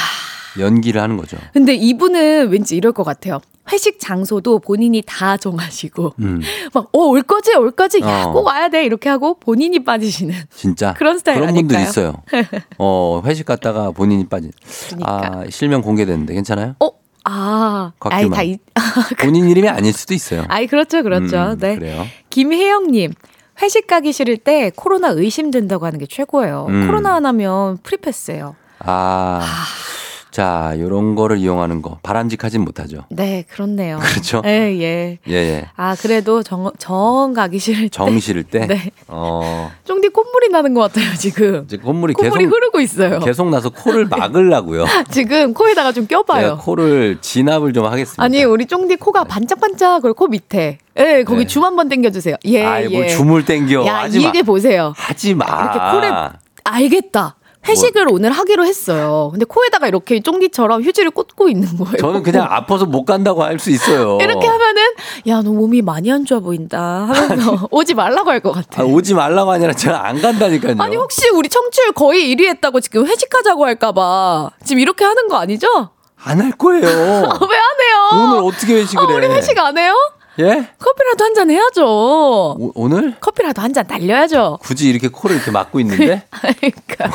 연기를 하는 거죠. 근데 이분은 왠지 이럴 것 같아요. 회식 장소도 본인이 다 정하시고, 음. 막, 어, 올 거지, 올 거지, 야, 어. 꼭 와야 돼. 이렇게 하고 본인이 빠지시는. 진짜 그런 스타일 그런 분들 아닐까요? 있어요. 어 회식 갔다가 본인이 빠진. 그러니까. 아 실명 공개됐는데 괜찮아요? 어, 아, 아이. 다, 이, 본인 이름이 아닐 수도 있어요. 아이, 그렇죠, 그렇죠. 음, 네. 그래요. 김혜영님, 회식 가기 싫을 때 코로나 의심된다고 하는 게 최고예요. 음. 코로나 안 하면 프리패스예요. 아. 자, 요런 거를 이용하는 거 바람직하진 못하죠. 네, 그렇네요. 그렇죠? 예, 예. 예, 예. 아, 그래도 정, 정 가기 싫을 때. 정 싫을 때. 네. 어. 쫑디 콧물이 나는 것 같아요, 지금. 이제 콧물이 콧물이 계속 흐르고 있어요. 계속 나서 코를 막으려고요. 지금 코에다가 좀 껴봐요. 코를 진압을 좀 하겠습니다. 아니, 우리 쫑디 코가 반짝반짝, 그리고 코 밑에. 예, 거기 네. 줌 한번 당겨주세요. 예, 아이, 예. 뭘 줌을 땡겨. 야, 하지 마. 이게 보세요. 하지 마. 이렇게 코를 알겠다. 회식을 오늘 하기로 했어요. 근데 코에다가 이렇게 쫑디처럼 휴지를 꽂고 있는 거예요. 저는 그냥 아파서 못 간다고 할 수 있어요. 이렇게 하면은 야 너 몸이 많이 안 좋아 보인다 하면서 오지 말라고 할 것 같아. 아, 오지 말라고 아니라 제가 안 간다니까요. 아니 혹시 우리 청취율 거의 1위 했다고 지금 회식하자고 할까봐 지금 이렇게 하는 거 아니죠? 안 할 거예요. 왜 안 해요? 오늘 어떻게 회식을 아, 해? 우리 회식 안 해요? 예? 커피라도 한 잔 해야죠. 오, 오늘? 커피라도 한 잔 달려야죠. 굳이 이렇게 코를 이렇게 막고 있는데? 그러니까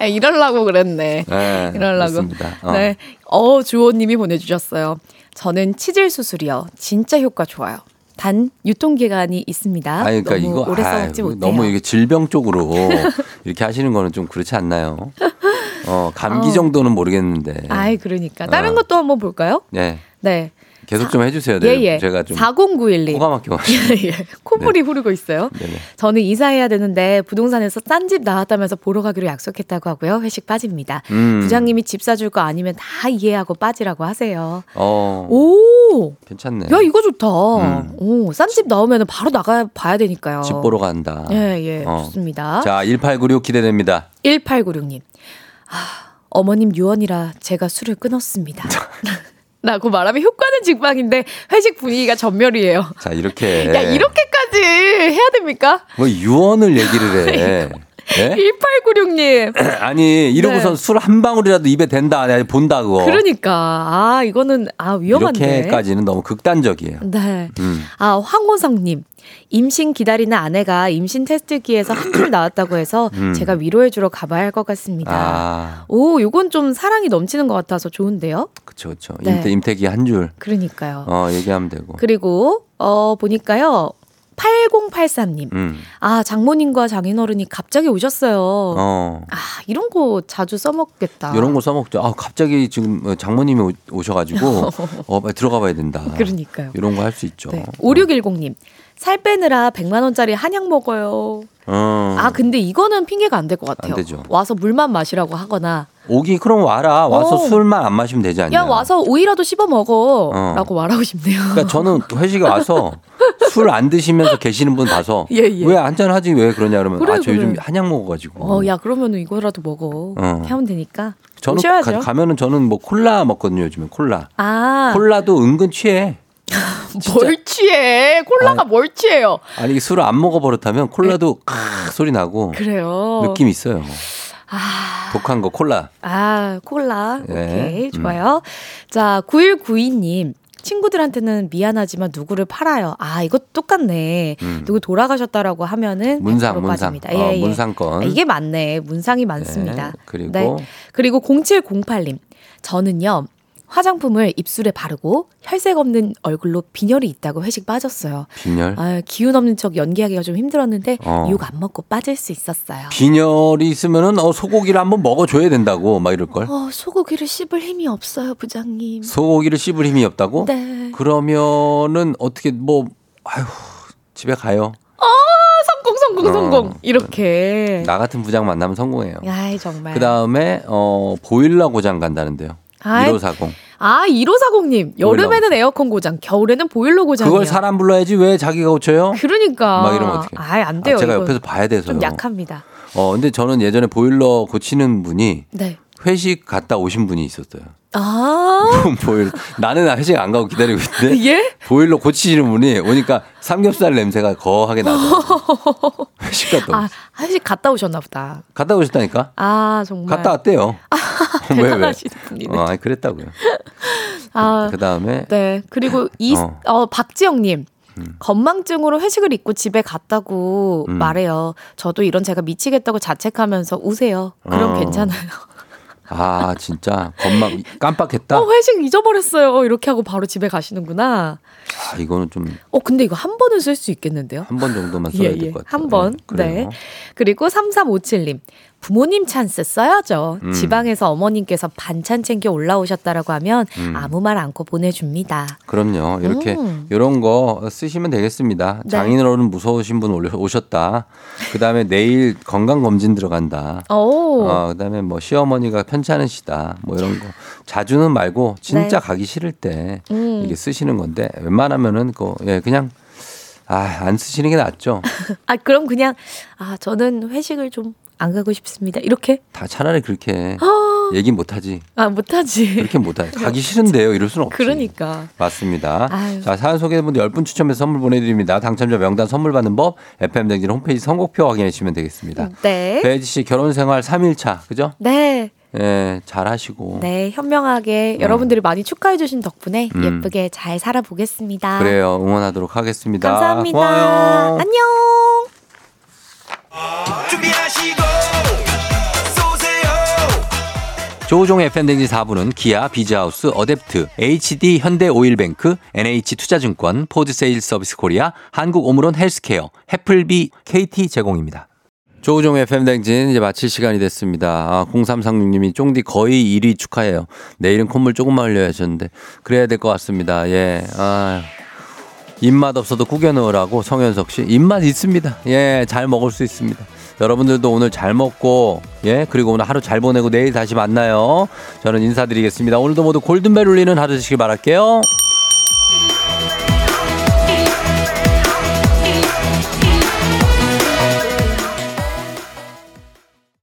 야, 이럴라고 그랬네. 네, 이럴라고. 어. 네. 어, 주호님이 보내주셨어요. 저는 치질 수술이요. 진짜 효과 좋아요. 단 유통기간이 있습니다. 아니, 그러니까 너무 이거 오래 써먹지 못해요. 너무 이게 질병 쪽으로 이렇게 하시는 거는 좀 그렇지 않나요? 어, 감기 어. 정도는 모르겠는데. 아이 그러니까 다른 어. 것도 한번 볼까요? 네. 네. 계속 좀 해주세요. 예, 네. 예. 제가 좀 4091님. 코가 막혀. 예, 예. 콧물이 흐르고 있어요. 네네. 저는 이사해야 되는데 부동산에서 싼 집 나왔다면서 보러 가기로 약속했다고 하고요. 회식 빠집니다. 음. 부장님이 집 사줄 거 아니면 다 이해하고 빠지라고 하세요. 어, 오! 괜찮네. 야, 이거 좋다. 음. 오, 싼 집 나오면 바로 나가 봐야 되니까요. 집 보러 간다. 예, 예. 어. 좋습니다. 자, 1896 기대됩니다. 1896님. 아, 어머님 유언이라 제가 술을 끊었습니다. 라고 말하면 효과는 직방인데 회식 분위기가 전멸이에요. 자, 이렇게. 야, 이렇게까지 해야 됩니까? 뭐 유언을 얘기를 해. 네? 1896님. 아니, 이러고선 네. 술한 방울이라도 입에 댄다. 내가 본다, 그거. 그러니까, 아, 이거는, 아, 위험한데. 이렇게까지는 너무 극단적이에요. 네. 음. 아, 황호성님. 임신 기다리는 아내가 임신 테스트기에서 한줄 나왔다고 해서 음. 제가 위로해주러 가봐야 할 것 같습니다. 아, 오, 요건 좀 사랑이 넘치는 것 같아서 좋은데요? 그쵸, 그쵸. 네. 임태, 임태기 한 줄. 그러니까요. 어, 얘기하면 되고. 그리고, 어, 보니까요. 8083님. 음. 아, 장모님과 장인어른이 갑자기 오셨어요. 어. 아, 이런 거 자주 써먹겠다. 이런 거 써먹죠. 아, 갑자기 지금 어, 장모님이 오- 오셔가지고, 어, 빨리 들어가 봐야 된다. 그러니까요. 이런 거 할 수 있죠. 네. 5610님. 살 빼느라 100만원짜리 한약 먹어요. 어. 아, 근데 이거는 핑계가 안 될 것 같아요. 안 되죠. 와서 물만 마시라고 하거나. 오기, 그럼 와라. 와서 어. 술만 안 마시면 되지 않냐. 야, 와서 오이라도 씹어 먹어. 어. 라고 말하고 싶네요. 그러니까 저는 회식에 와서 술 안 드시면서 계시는 분 봐서 예, 예. 왜 한 잔 하지 왜 그러냐 그러면 그래, 아저 요즘 그래. 한약 먹어가지고 어, 야, 그러면 이거라도 먹어. 어. 하면 되니까. 저는. 가, 면은 저는 뭐 콜라 먹거든요 요즘에 콜라 아, 콜라도 은근 취해 뭘 취해? 콜라가 아니. 뭘 취해요? 아니 술을 안 먹어 버릇하면 콜라도 크 소리 나고 네. 그래요. 느낌 있어요 아, 독한 거 콜라 아, 콜라. 네. 오케이, 음. 좋아요. 자, 9192님. 친구들한테는 미안하지만 누구를 팔아요. 아, 이거 똑같네. 음. 누구 돌아가셨다라고 하면은 문상 100% 문상. 어, 예, 예. 문상권 아, 이게 맞네. 문상이 많습니다. 네, 그리고 네. 그리고 0708님. 저는요. 화장품을 입술에 바르고 혈색 없는 얼굴로 빈혈이 있다고 회식 빠졌어요. 빈혈 아, 기운 없는 척 연기하기가 좀 힘들었는데 어. 욕안 먹고 빠질 수 있었어요. 빈혈이 있으면은 어 소고기를 한번 먹어줘야 된다고 막 이럴 걸 어, 소고기를 씹을 힘이 없어요, 부장님. 소고기를 씹을 힘이 없다고 네. 그러면은 어떻게 뭐 아휴 집에 가요. 아, 성공, 성공, 어, 성공. 이렇게. 나 같은 부장 만나면 성공해요. 아이, 정말. 그 다음에 어 보일러 고장 간다는데요. 아이, 1540. 아, 1540님. 여름에는 에어컨 고장, 겨울에는 보일러 고장이요. 그걸 사람 불러야지 왜 자기가 고쳐요? 그러니까. 막 이러면 어떡해. 아이, 안 돼요. 아, 제가. 옆에서 봐야 돼서요. 좀 약합니다. 어 근데 저는 예전에 보일러 고치는 분이 네. 회식 갔다 오신 분이 있었어요. 아, 보일 나는 회식 안 가고 기다리고 있는데 예? 보일러 고치시는 분이 오니까 삼겹살 냄새가 거하게 나서 회식 갔다 아, 회식 갔다 오셨나 보다. 갔다 오셨다니까. 아, 정말. 갔다 왔대요. 왜 왜? 대단하신 분이네. 어, 아니 그랬다고요. 아, 그 다음에 네. 그리고 이, 어. 어, 박지영님. 건망증으로 회식을 잊고 집에 갔다고 음. 말해요. 저도 이런 제가 미치겠다고 자책하면서 우세요. 그럼 어. 괜찮아요. 아 진짜 건망 깜빡했다. 어, 회식 잊어버렸어요. 이렇게 하고 바로 집에 가시는구나. 아 이거는 좀한번 어, 근데 이거 한 번은 쓸 수 있겠는데요? 정도만 써야 예, 될 예. 것 같아요. 한 번. 그래요. 네. 그리고 3357님. 부모님 찬스 써야죠. 음. 지방에서 어머님께서 반찬 챙겨 올라오셨다라고 하면 음. 아무 말 않고 보내줍니다. 그럼요. 이렇게 음. 이런 거 쓰시면 되겠습니다. 네. 장인어른 무서우신 분 오셨다. 그 다음에 내일 건강 검진 들어간다. 오. 어, 그 다음에 뭐 시어머니가 편찮으시다. 뭐 이런 거 자주는 말고 진짜 네. 가기 싫을 때 음. 이게 쓰시는 건데 웬만하면은 그 예, 그냥 아, 안 쓰시는 게 낫죠. 아, 그럼 그냥, 아, 저는 회식을 좀 안 가고 싶습니다. 이렇게? 다 차라리 그렇게 아, 얘기 못 하지. 아 못 하지. 그렇게 못 하지. 가기 싫은데요. 이럴 수는 없지. 그러니까. 맞습니다. 아유. 자, 사연 소개된 분들 10분 추첨해서 선물 보내 드립니다. 당첨자 명단 선물 받는 법, FM댕진 홈페이지 선곡표 확인해 주시면 되겠습니다. 네. 배지 씨 결혼 생활 3일차, 그죠? 네. 예, 잘 하시고. 네. 현명하게 여러분들이 많이 축하해 주신 덕분에 음. 예쁘게 잘 살아보겠습니다. 그래요. 응원하도록 하겠습니다. 감사합니다. 고마워요. 안녕. 조우종의 FM대행진 4부는 기아, 비즈하우스, 어댑트, HD 현대오일뱅크, NH투자증권, 포드세일 서비스 코리아, 한국오므론 헬스케어, 해플비, KT 제공입니다. 조우종 FM댕진 이제 마칠 시간이 됐습니다. 아, 0336님이 쫑디 거의 1위 축하해요. 내일은 콧물 조금만 흘려야 하셨는데 그래야 될 것 같습니다. 예. 아. 입맛 없어도 구겨 넣으라고 성현석 씨. 입맛 있습니다. 예, 잘 먹을 수 있습니다. 여러분들도 오늘 잘 먹고, 예, 그리고 오늘 하루 잘 보내고 내일 다시 만나요. 저는 인사드리겠습니다. 오늘도 모두 골든벨 울리는 하루 되시길 바랄게요.